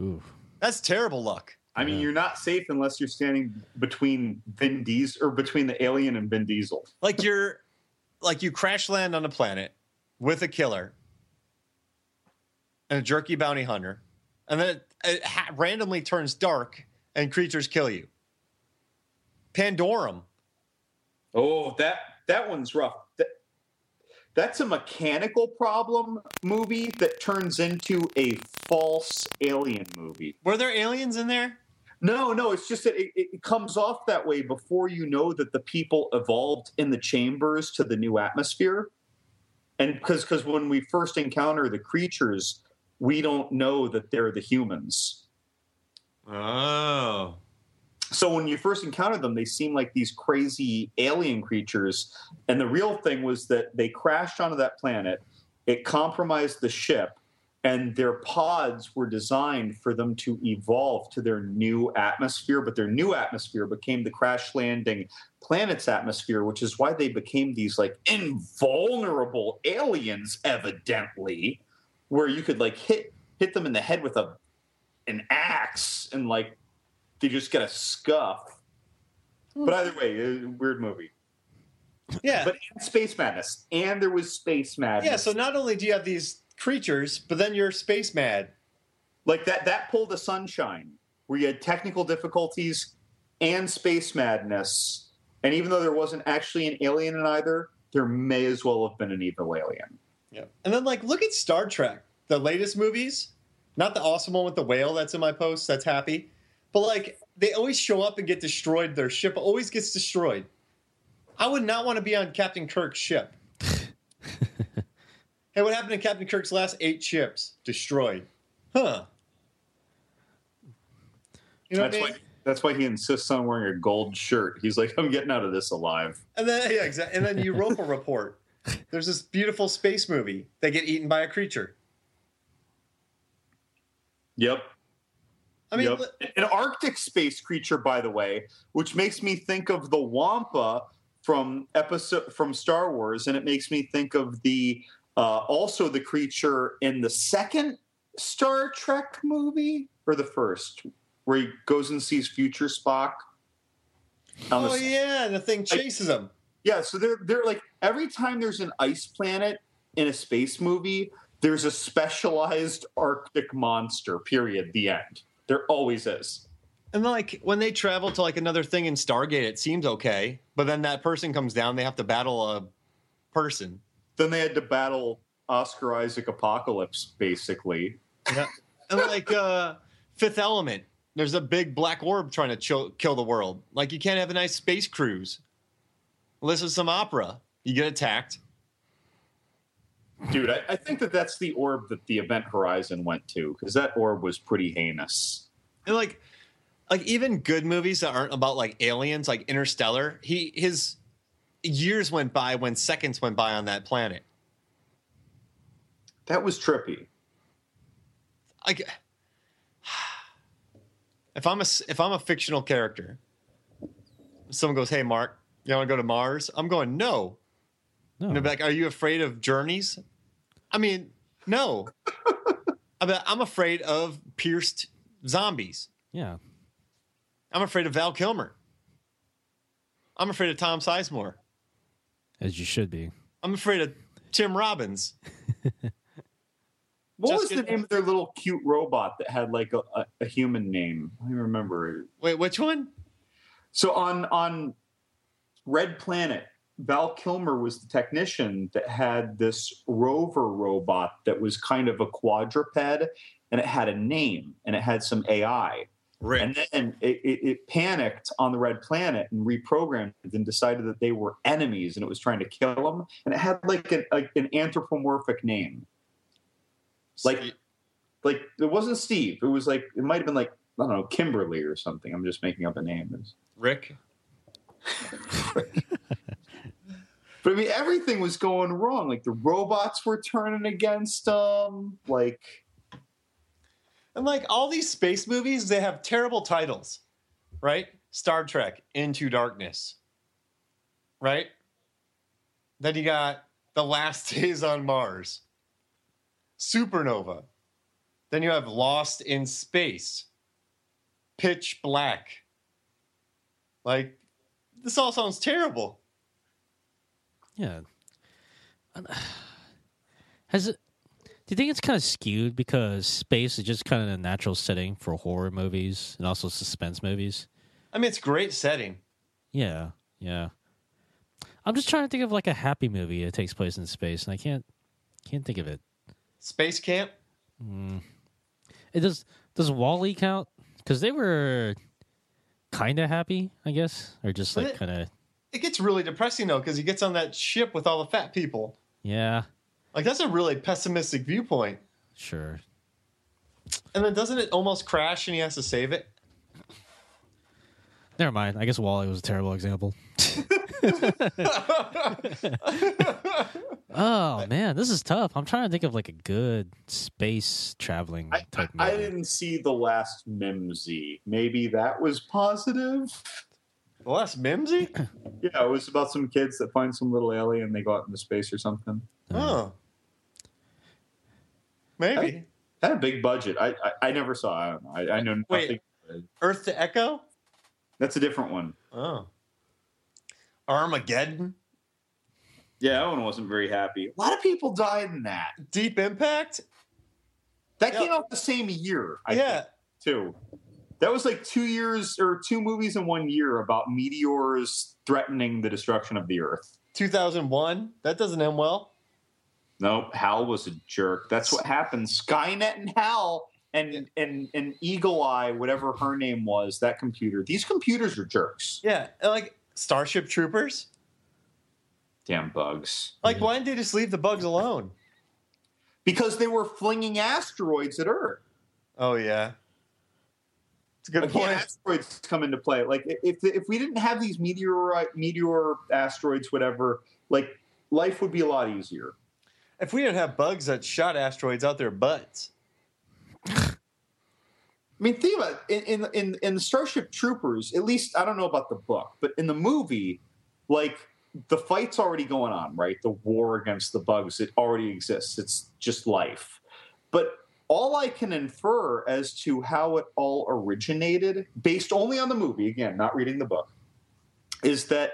Ooh. That's terrible luck. I mean, you're not safe unless you're standing between Vin Diesel or between the alien and Vin Diesel. Like you're like you crash land on a planet with a killer and a jerky bounty hunter, and then it, it ha- randomly turns dark and creatures kill you. Pandorum. Oh, that that one's rough. That, that's a mechanical problem movie that turns into a false alien movie. Were there aliens in there? No, no, it's just that it, it comes off that way before you know that the people evolved in the chambers to the new atmosphere. And because because when we first encounter the creatures, we don't know that they're the humans. Oh. So when you first encounter them, they seem like these crazy alien creatures. And the real thing was that they crashed onto that planet. It compromised the ship, and their pods were designed for them to evolve to their new atmosphere. But their new atmosphere became the crash landing planet's atmosphere, which is why they became these like invulnerable aliens, evidently, where you could like hit hit them in the head with a an axe and like they just get a scuff. But either way, uh, weird movie. Yeah. But and space madness, and there was space madness. yeah, so not only do you have these creatures, but then you're space mad. like that that pulled a sunshine where you had technical difficulties and space madness, and even though there wasn't actually an alien in either, there may as well have been an evil alien. Yeah. And then like look at Star Trek, the latest movies. Not the awesome one with the whale that's in my post, that's happy. But like they always show up and get destroyed. Their ship always gets destroyed. I would not want to be on Captain Kirk's ship. hey, what happened to Captain Kirk's last eight ships? Destroyed. Huh. You know That's what I why mean? that's why he insists on wearing a gold shirt. He's like, I'm getting out of this alive. And then yeah, exactly. And then Europa Report. There's this beautiful space movie. They get eaten by a creature. Yep. I mean, Yep. an Arctic space creature, by the way, which makes me think of the Wampa from episode from Star Wars, and it makes me think of the uh, also the creature in the second Star Trek movie or the first, where he goes and sees future Spock. on the oh yeah, the thing chases him. Yeah, so they're they're like every time there's an ice planet in a space movie, there's a specialized Arctic monster. Period. The end. There always is. And like when they travel to like another thing in Stargate, it seems okay, but then that person comes down, they have to battle a person. Then they had to battle Oscar Isaac Apocalypse, basically. Yeah. and like uh Fifth Element, there's a big black orb trying to chill, kill the world. Like you can't have a nice space cruise. Listen to some opera, you get attacked. Dude, I, I think that that's the orb that the Event Horizon went to because that orb was pretty heinous. And like like even good movies that aren't about like aliens, like Interstellar, he his years went by when seconds went by on that planet. That was trippy. like if I'm a if I'm a fictional character, someone goes, "Hey, Mark, you want to go to Mars?" I'm going, "No." No. And they're like, "Are you afraid of journeys?" I mean, no. I mean, I'm afraid of pierced zombies. Yeah. I'm afraid of Val Kilmer. I'm afraid of Tom Sizemore. As you should be. I'm afraid of Tim Robbins. What Just was the get- name of their little cute robot that had like a, a, a human name? I don't remember. Wait, which one? So on on Red Planet, Val Kilmer was the technician that had this rover robot that was kind of a quadruped, and it had a name and it had some AI. Rick. And then it, it, it panicked on the Red Planet and reprogrammed and decided that they were enemies and it was trying to kill them. And it had like an, like an anthropomorphic name. Like, like it wasn't Steve. It was like it might have been like I don't know Kimberly or something. I'm just making up a name. Rick. But I mean, everything was going wrong. Like the robots were turning against them. Like And like all these space movies, they have terrible titles, right? Star Trek Into Darkness, right? Then you got The Last Days on Mars, Supernova. Then you have Lost in Space, Pitch Black. Like, this all sounds terrible. Yeah. Has it? Do you think it's kind of skewed because space is just kind of a natural setting for horror movies and also suspense movies? I mean, it's great setting. Yeah, yeah. I'm just trying to think of like a happy movie that takes place in space, and I can't can't think of it. Space Camp, Mm. It does. Does WALL-E count? Because they were kind of happy, I guess, or just like kind of it gets really depressing though because he gets on that ship with all the fat people. yeah, Like, that's a really pessimistic viewpoint. sure. And then doesn't it almost crash and he has to save it? Never mind. I guess WALL-E was a terrible example. oh man, this is tough. I'm trying to think of like a good space traveling I, type I movie. didn't see the last Mimzy. Maybe that was positive. The last Mimzy? Yeah, it was about some kids that find some little alien. They go out into space or something. Oh. Maybe. Had a big budget. I I, I never saw. I don't know. I, I know Wait. nothing. Earth to Echo? That's a different one. Oh. Armageddon? Yeah, that one wasn't very happy. A lot of people died in that. Deep Impact? That Yeah. came out the same year. I yeah. think, too. That was like two years or two movies in one year about meteors threatening the destruction of the Earth. 2001? That doesn't end well. Nope, Hal was a jerk. That's what happened. Skynet and Hal and and and Eagle Eye, whatever her name was, that computer. These computers are jerks. Yeah. like Starship Troopers? Damn bugs. Like, why didn't they just leave the bugs alone? Because they were flinging asteroids at Earth. Oh, yeah. It's a good Again, point. asteroids come into play. Like if if we didn't have these meteor meteor asteroids, whatever, like life would be a lot easier. If we didn't have bugs that shot asteroids out their butts. I mean, think about it. in in in, the Starship Troopers. At least I don't know about the book, but in the movie, like the fight's already going on, right? The war against the bugs it already exists. It's just life. But all I can infer as to how it all originated, based only on the movie, again, not reading the book, is that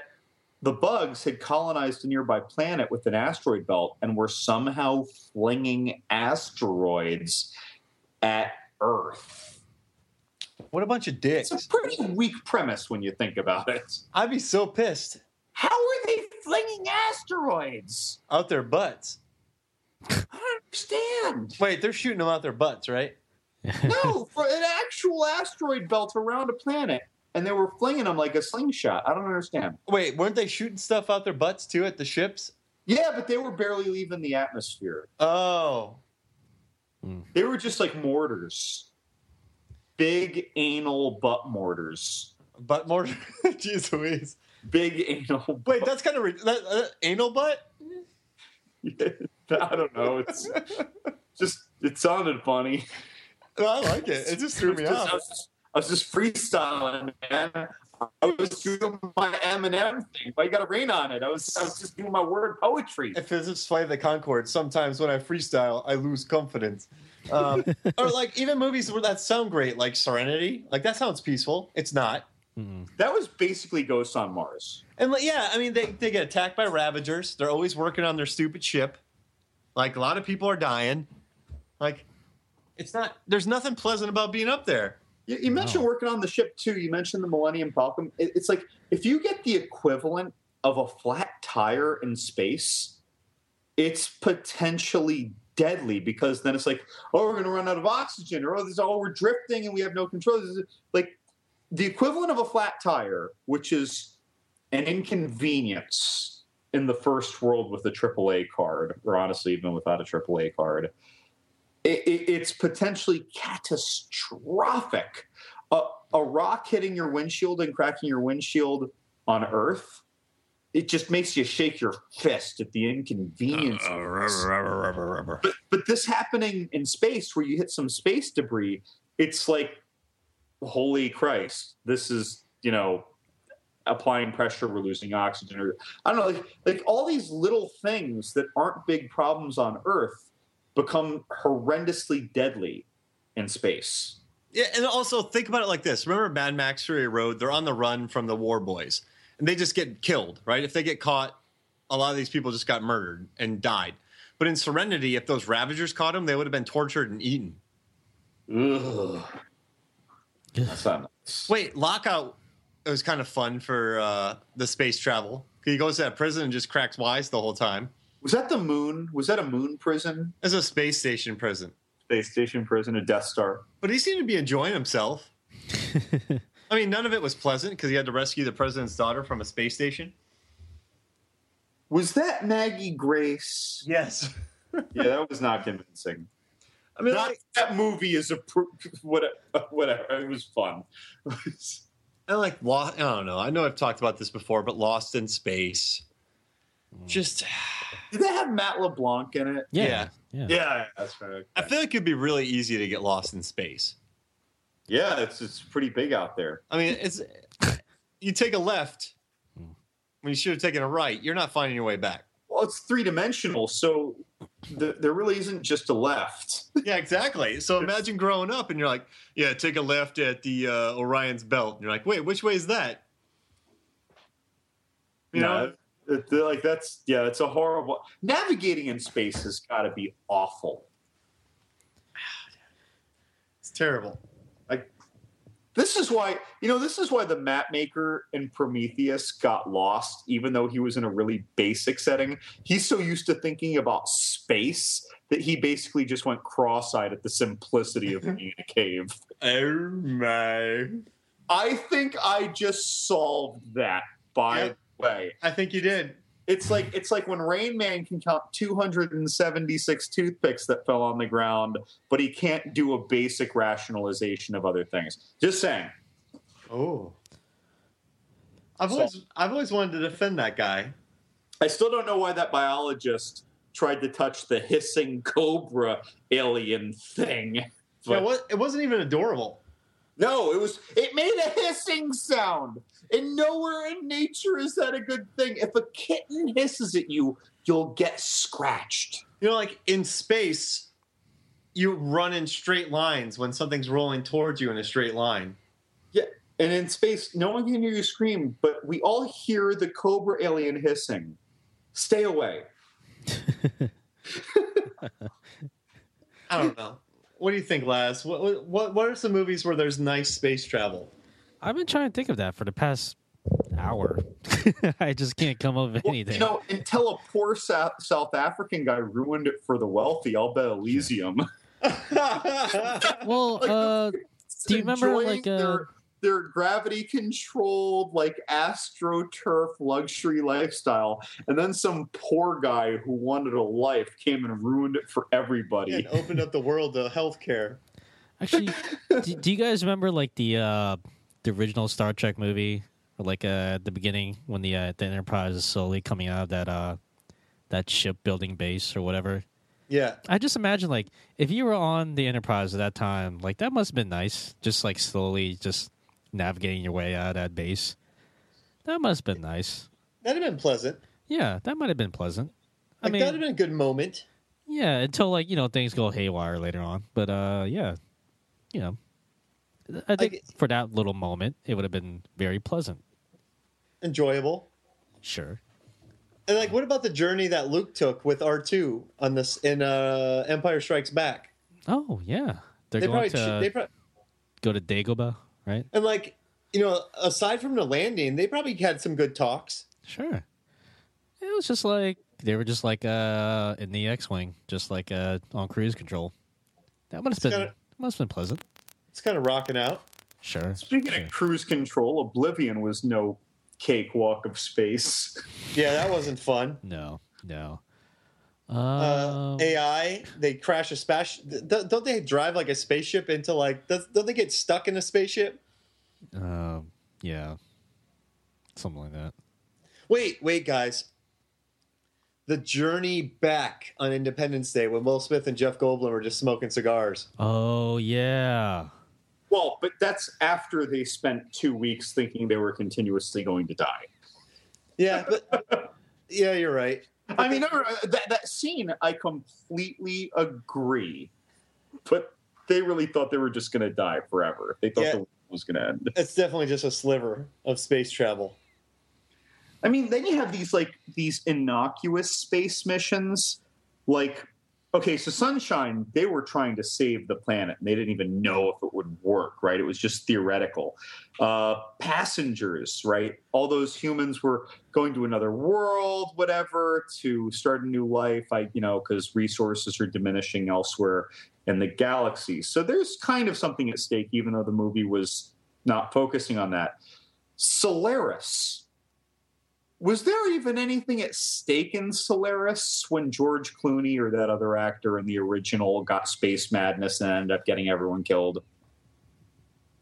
the bugs had colonized a nearby planet with an asteroid belt and were somehow flinging asteroids at Earth. What a bunch of dicks. It's a pretty weak premise when you think about it. I'd be so pissed. How are they flinging asteroids? Out their butts. I don't understand. Wait, they're shooting them out their butts, right? No, for an actual asteroid belt around a planet, and they were flinging them like a slingshot. I don't understand. Wait, weren't they shooting stuff out their butts too at the ships? Yeah, but they were barely leaving the atmosphere. Oh, hmm. They were just like mortars, big anal butt mortars. butt mortar. Jeez Louise. Big anal. Wait, that's kind of re- that, uh, anal butt. I don't know. It's just it sounded funny. No, I like it. It just threw me I was off. just, I was just freestyling, man. I was doing my Eminem thing. Why you got to rain on it? I was, I was just doing my word poetry. If it's Flight of the Concord, sometimes when I freestyle, I lose confidence. Um, or like even movies where that sound great, like Serenity, like that sounds peaceful. It's not. That was basically Ghosts on Mars. And like, yeah, I mean they, they get attacked by Ravagers. They're always working on their stupid ship. Like a lot of people are dying. Like it's not. There's nothing pleasant about being up there. You, you mentioned working on the ship too. You mentioned the Millennium Falcon. It, it's like if you get the equivalent of a flat tire in space, it's potentially deadly because then it's like, oh, we're going to run out of oxygen, or oh, this is oh, we're drifting and we have no control. Like the equivalent of a flat tire, which is an inconvenience in the first world with a AAA card, or honestly, even without a AAA card it, it, it's potentially catastrophic. A, a rock hitting your windshield and cracking your windshield on Earth, it just makes you shake your fist at the inconvenience. but, but this happening in space where you hit some space debris, it's like, holy Christ, this is, you know, applying pressure, we're losing oxygen, or I don't know, like, like all these little things that aren't big problems on Earth become horrendously deadly in space. Yeah, and also think about it like this. Remember Mad Max Fury Road? They're on the run from the war boys, and they just get killed, right? If they get caught, a lot of these people just got murdered and died. But in Serenity, if those Ravagers caught them, they would have been tortured and eaten. Ugh. That's not nice. Wait, Lockout it was kind of fun for uh, the space travel. He goes to that prison and just cracks wise the whole time. Was that the moon? Was that a moon prison? It's a space station prison. Space station prison, a Death Star. But he seemed to be enjoying himself. I mean, none of it was pleasant because he had to rescue the president's daughter from a space station. Was that Maggie Grace? Yes. Yeah, that was not convincing. I mean, Not like, that movie is a pr- whatever. Whatever. It was fun. I like Lost. I don't know. I know I've talked about this before, but Lost in Space. Mm. Just, Did they have Matt LeBlanc in it? Yeah. Yeah. Yeah. Yeah, that's right. I feel like it'd be really easy to get lost in space. Yeah, it's it's pretty big out there. I mean, it's you take a left when you should have taken a right. You're not finding your way back. Well, it's three dimensional, so th- there really isn't just a left. Yeah, exactly. So imagine growing up and you're like, yeah, take a left at the uh, Orion's belt. And you're like, wait, which way is that? You know, Yeah, it- it- like that's yeah, it's a horrible. Navigating in space has got to be awful. it's terrible. This is why you know this is why the map maker in Prometheus got lost, even though he was in a really basic setting. He's so used to thinking about space that he basically just went cross-eyed at the simplicity of being in a cave. Oh my! I think I just solved that. By the way, I think you did. It's like it's like when Rain Man can count 276 toothpicks that fell on the ground, but he can't do a basic rationalization of other things. Just saying. Oh, I've So- always I've always wanted to defend that guy. I still don't know why that biologist tried to touch the hissing cobra alien thing. Yeah, But- what? It wasn't even adorable. No, it was it made a hissing sound. And nowhere in nature is that a good thing. If a kitten hisses at you, you'll get scratched. You know, like in space, you run in straight lines when something's rolling towards you in a straight line. Yeah. And in space, no one can hear you scream, but we all hear the cobra alien hissing. Stay away. I don't know. What do you think, Laz? What what what are some movies where there's nice space travel? I've been trying to think of that for the past hour. I just can't come up with Well, anything. you know, until a poor South, South African guy ruined it for the wealthy, I'll bet Elysium. well, uh, do you remember like uh, their, their gravity controlled like astroturf luxury lifestyle and then some poor guy who wanted a life came and ruined it for everybody and opened up the world to healthcare. Actually, do, do you guys remember like the uh the original Star Trek movie, or like uh, at the beginning when the uh, the Enterprise is slowly coming out of that uh that shipbuilding base or whatever? Yeah. I just imagine like if you were on the Enterprise at that time, like that must have been nice. Just like slowly just navigating your way out of that base. That must have been nice. That'd have been pleasant. Yeah, that might have been pleasant. I Like mean, that'd have been a good moment. yeah, until like you know things go haywire later on. But uh, yeah, you know, I think Like- for that little moment, it would have been very pleasant. Enjoyable. Sure. And like, what about the journey that Luke took with R two on this in uh, Empire Strikes Back? Oh yeah, they're They going probably, to they pro- go to Dagobah, right? and like, you know, aside from the landing, they probably had some good talks. Sure. It was just like they were just like uh in the X-wing, just like uh on cruise control. That must have been kinda- must have been pleasant. It's kind of rocking out. Sure. Speaking sure. of cruise control, Oblivion was no cakewalk of space. Yeah, that wasn't fun. No, no. Uh, Um, AI, they crash a space. th- Don't they drive like a spaceship into like? Does, don't they get stuck in a spaceship? um, yeah, something like that. Wait, wait, guys. The journey back on Independence Day when Will Smith and Jeff Goldblum were just smoking cigars. Oh yeah, Well, but that's after they spent two weeks thinking they were continuously going to die. Yeah, but yeah, you're right. I mean, no, uh, that, that scene, I completely agree. But they really thought they were just going to die forever. They thought Yeah. the world was going to end. It's definitely just a sliver of space travel. I mean, then you have these like these innocuous space missions. Like, okay, so Sunshine, they were trying to save the planet, and they didn't even know if it would work. Right? It was just theoretical. Uh, passengers, right? All those humans were going to another world, whatever, to start a new life. I, you know, because resources are diminishing elsewhere in the galaxy. So there's kind of something at stake, even though the movie was not focusing on that. Solaris was there even anything at stake in Solaris when George Clooney or that other actor in the original got space madness and ended up getting everyone killed?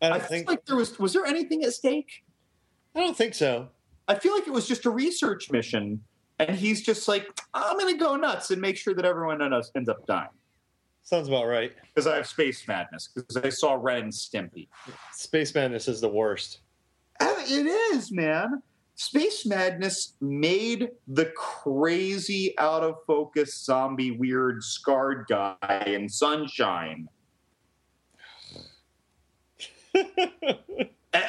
I I think. like there was was there anything at stake? I don't think so. I feel like it was just a research mission, and he's just like, I'm going to go nuts and make sure that everyone ends ends up dying Sounds about right. because I have space madness because I saw Ren and Stimpy. Space Madness is the worst. Uh, It is, man. Space Madness made the crazy, out of focus, zombie, weird, scarred guy in Sunshine.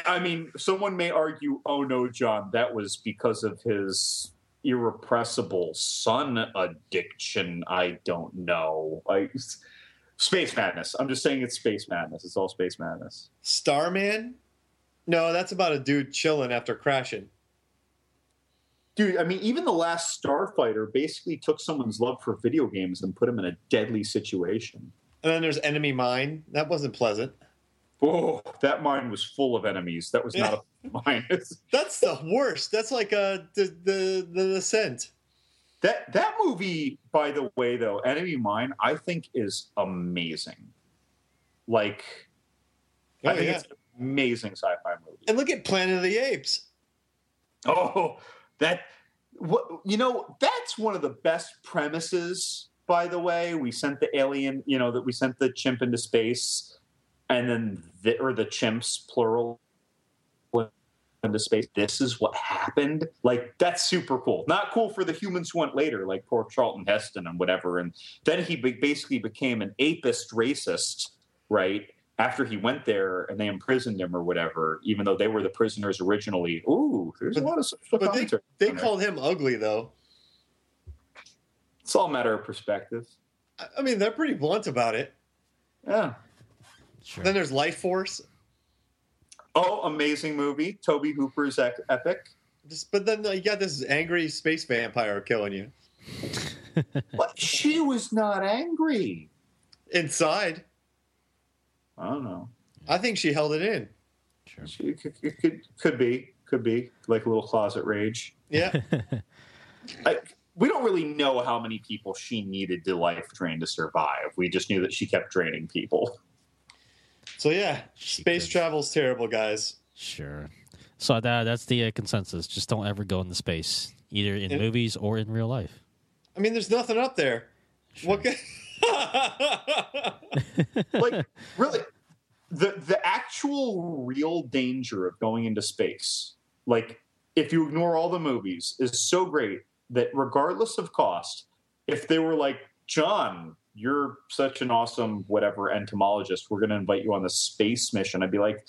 I mean, someone may argue, oh no, John, that was because of his irrepressible sun addiction. I don't know. I, space Madness. I'm just saying it's Space Madness. It's all Space Madness. Starman? No, that's about a dude chilling after crashing. Dude, I mean, even the last Starfighter basically took someone's love for video games and put him in a deadly situation. And then there's Enemy Mine. That wasn't pleasant. oh that mine was full of enemies. That was not a mine. That's the worst. That's like uh, the the the descent. that that movie, by the way, though, Enemy Mine, I think is amazing. Like, Oh, I think yeah. it's an amazing sci-fi movie. And look at Planet of the Apes. Oh, that you know, that's one of the best premises, by the way. We sent the alien, you know, that we sent the chimp into space and then the, or the chimps plural into space. This is what happened. Like that's super cool. Not cool for the humans who went later, like poor Charlton Heston and whatever. And then he basically became an apist racist, right? After he went there and they imprisoned him or whatever, even though they were the prisoners originally. Ooh, there's But- a lot of social But they, commentary they on there. called him ugly though. It's all a matter of perspective. I- I mean, they're pretty blunt about it. Yeah. Sure. Then there's Life Force. Oh, amazing movie. Tobe Hooper's ec- epic. Just, but then you got this angry space vampire killing you But she was not angry. inside. I don't know. I think she held it in. Sure. She could, could, could, could be. Could be. Like a little closet rage. Yeah. I, we don't really know how many people she needed to life drain to survive. We just knew that she kept draining people. so yeah, She space could. travel's terrible, guys. Sure. So that that's the uh, consensus. Just don't ever go into space, either in And- movies or in real life. I mean, there's nothing up there. What? Like really the the actual real danger of going into space like if you ignore all the movies, is so great that regardless of cost, if they were like, John, you're such an awesome whatever entomologist, we're going to invite you on the space mission, I'd be like,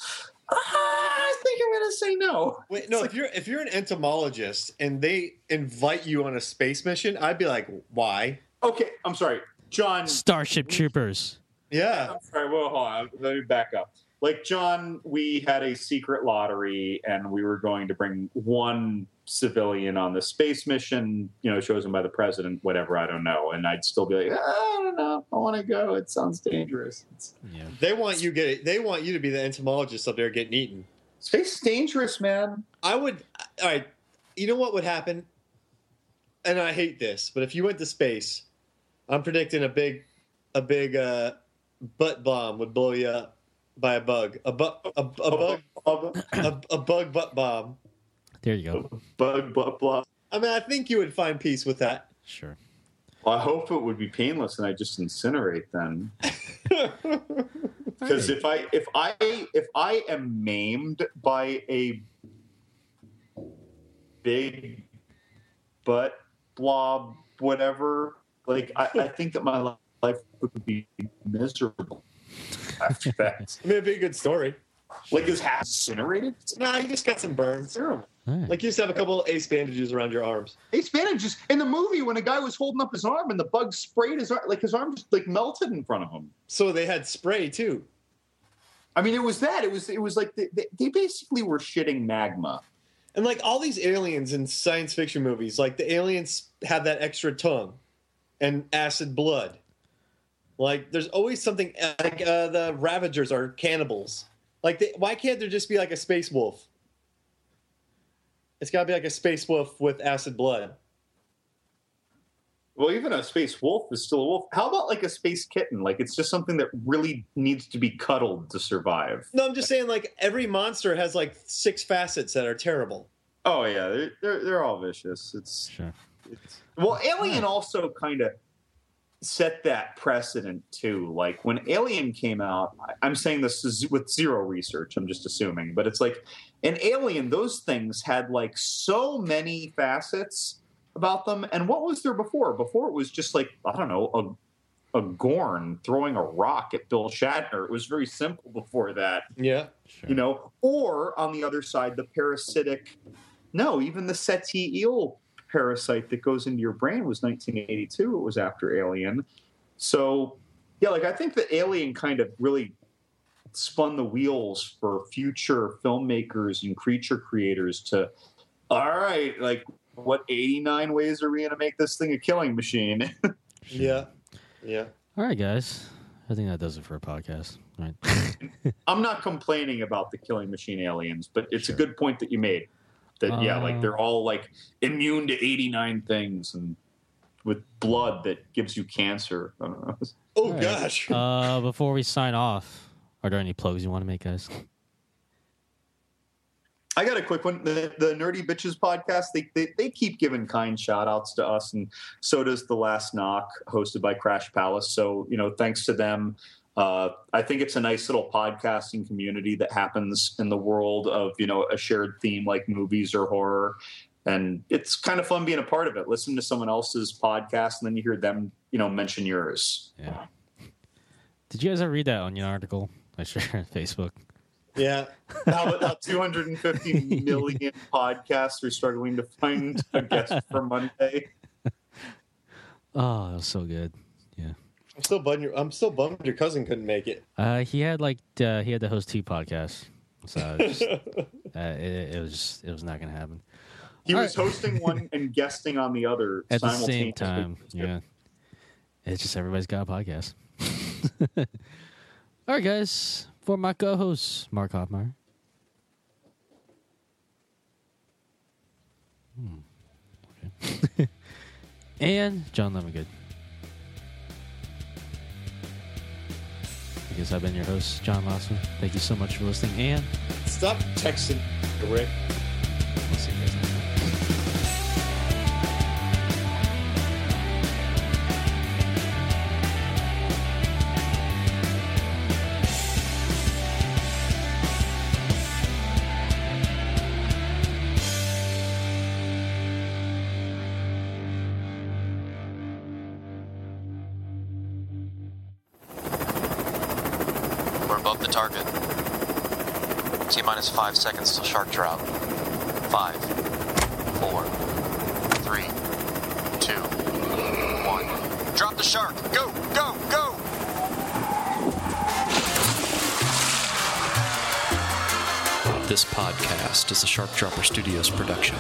ah, I think I'm going to say no. Wait, no. if you're if you're an entomologist and they invite you on a space mission, I'd be like, why? Okay, I'm sorry, John. Starship Troopers. Yeah. I'm sorry. Well, hold on. Let me back up. Like John, we had a secret lottery, and we were going to bring one civilian on the space mission. You know, chosen by the president. Whatever, I don't know. And I'd still be like, "Ah, I don't know. I want to go. It sounds dangerous. It's, Yeah. They want you get they want you to be the entomologist up there getting eaten. space is dangerous, man. I would all right. You know what would happen? And I hate this, but if you went to space, I'm predicting a big a big uh butt bomb would blow you up by a bug. A bu- a, a bug a, a bug butt bomb. There you go. Bug, blah, blah. I mean, I think you would find peace with that. Sure. Well, I hope it would be painless, and I just incinerate then. Because if I if I if I am maimed by a big butt blob, whatever, like I, I think that my life would be miserable after that. I mean, it'd be a good story. like is half incinerated? Nah, you just got some burns. Terrible. All right. Like you used to have a couple ace bandages around your arms. Ace bandages in the movie when a guy was holding up his arm and the bug sprayed his arm, like his arm just like melted in front of him. So they had spray too. I mean, it was that. It was it was like they, they, they basically were shitting magma. And like all these aliens in science fiction movies, like the aliens have that extra tongue and acid blood. Like there's always something like uh, the Ravagers are cannibals. Like they, why can't there just be like a space wolf? It's got to be like a space wolf with acid blood. Well, even a space wolf is still a wolf. How about like a space kitten? Like it's just something that really needs to be cuddled to survive. No, I'm just saying like every monster has like six facets that are terrible. Oh yeah, they're they're, they're all vicious. It's, Sure. Well, Alien also kind of set that precedent too. Like when Alien came out, I'm saying this is with zero research. I'm just assuming, but it's like in Alien, those things had like so many facets about them. And what was there before? Before it was just like I don't know a a Gorn throwing a rock at Bill Shatner. It was very simple before that Yeah. Sure. you know or on the other side the parasitic no even the Ceti eel parasite that goes into your brain was 1982 it was after alien so yeah like i think that alien kind of really spun the wheels for future filmmakers and creature creators to all right like what 89 ways are we going to make this thing a killing machine Yeah. Yeah. All right, guys. I think that does it for a podcast. All right. i'm not complaining about the killing machine aliens but it's a good point that you made that yeah like Uh, they're all like immune to 89 things and with blood that gives you cancer I don't know. Oh All right. gosh. uh, before we sign off, are there any plugs you want to make, guys? i got a quick one the, the nerdy bitches podcast they, they, they keep giving kind shout outs to us and so does the last knock hosted by crash palace so you know thanks to them uh, I think it's a nice little podcasting community that happens in the world of you know a shared theme like movies or horror, and it's kind of fun being a part of it. Listen to someone else's podcast, and then you hear them you know mention yours. Yeah. Did you guys ever read that onion article I shared on Facebook? Yeah. Now about 250 million podcasts are struggling to find a guest for Monday. Oh, that was so good. Yeah. I'm still bummed. Your, I'm still bummed your cousin couldn't make it. Uh, he had like uh, he had to host two podcasts, so it, just, uh, it, it was just it was not going to happen He All was hosting one and guesting on the other at the same time. Yeah, it's just everybody's got a podcast. All right, guys. For my co-host Mark Hoffmeyer. Hmm. Okay. and John Lemongood. Guess I've been your host, John Lawson. Thank you so much for listening, and Stop texting, Rick. we'll see you guys next time. Seconds till shark drop. Five, four, three, two, one. Drop the shark! Go, go, go! This podcast is a Shark Dropper Studios production.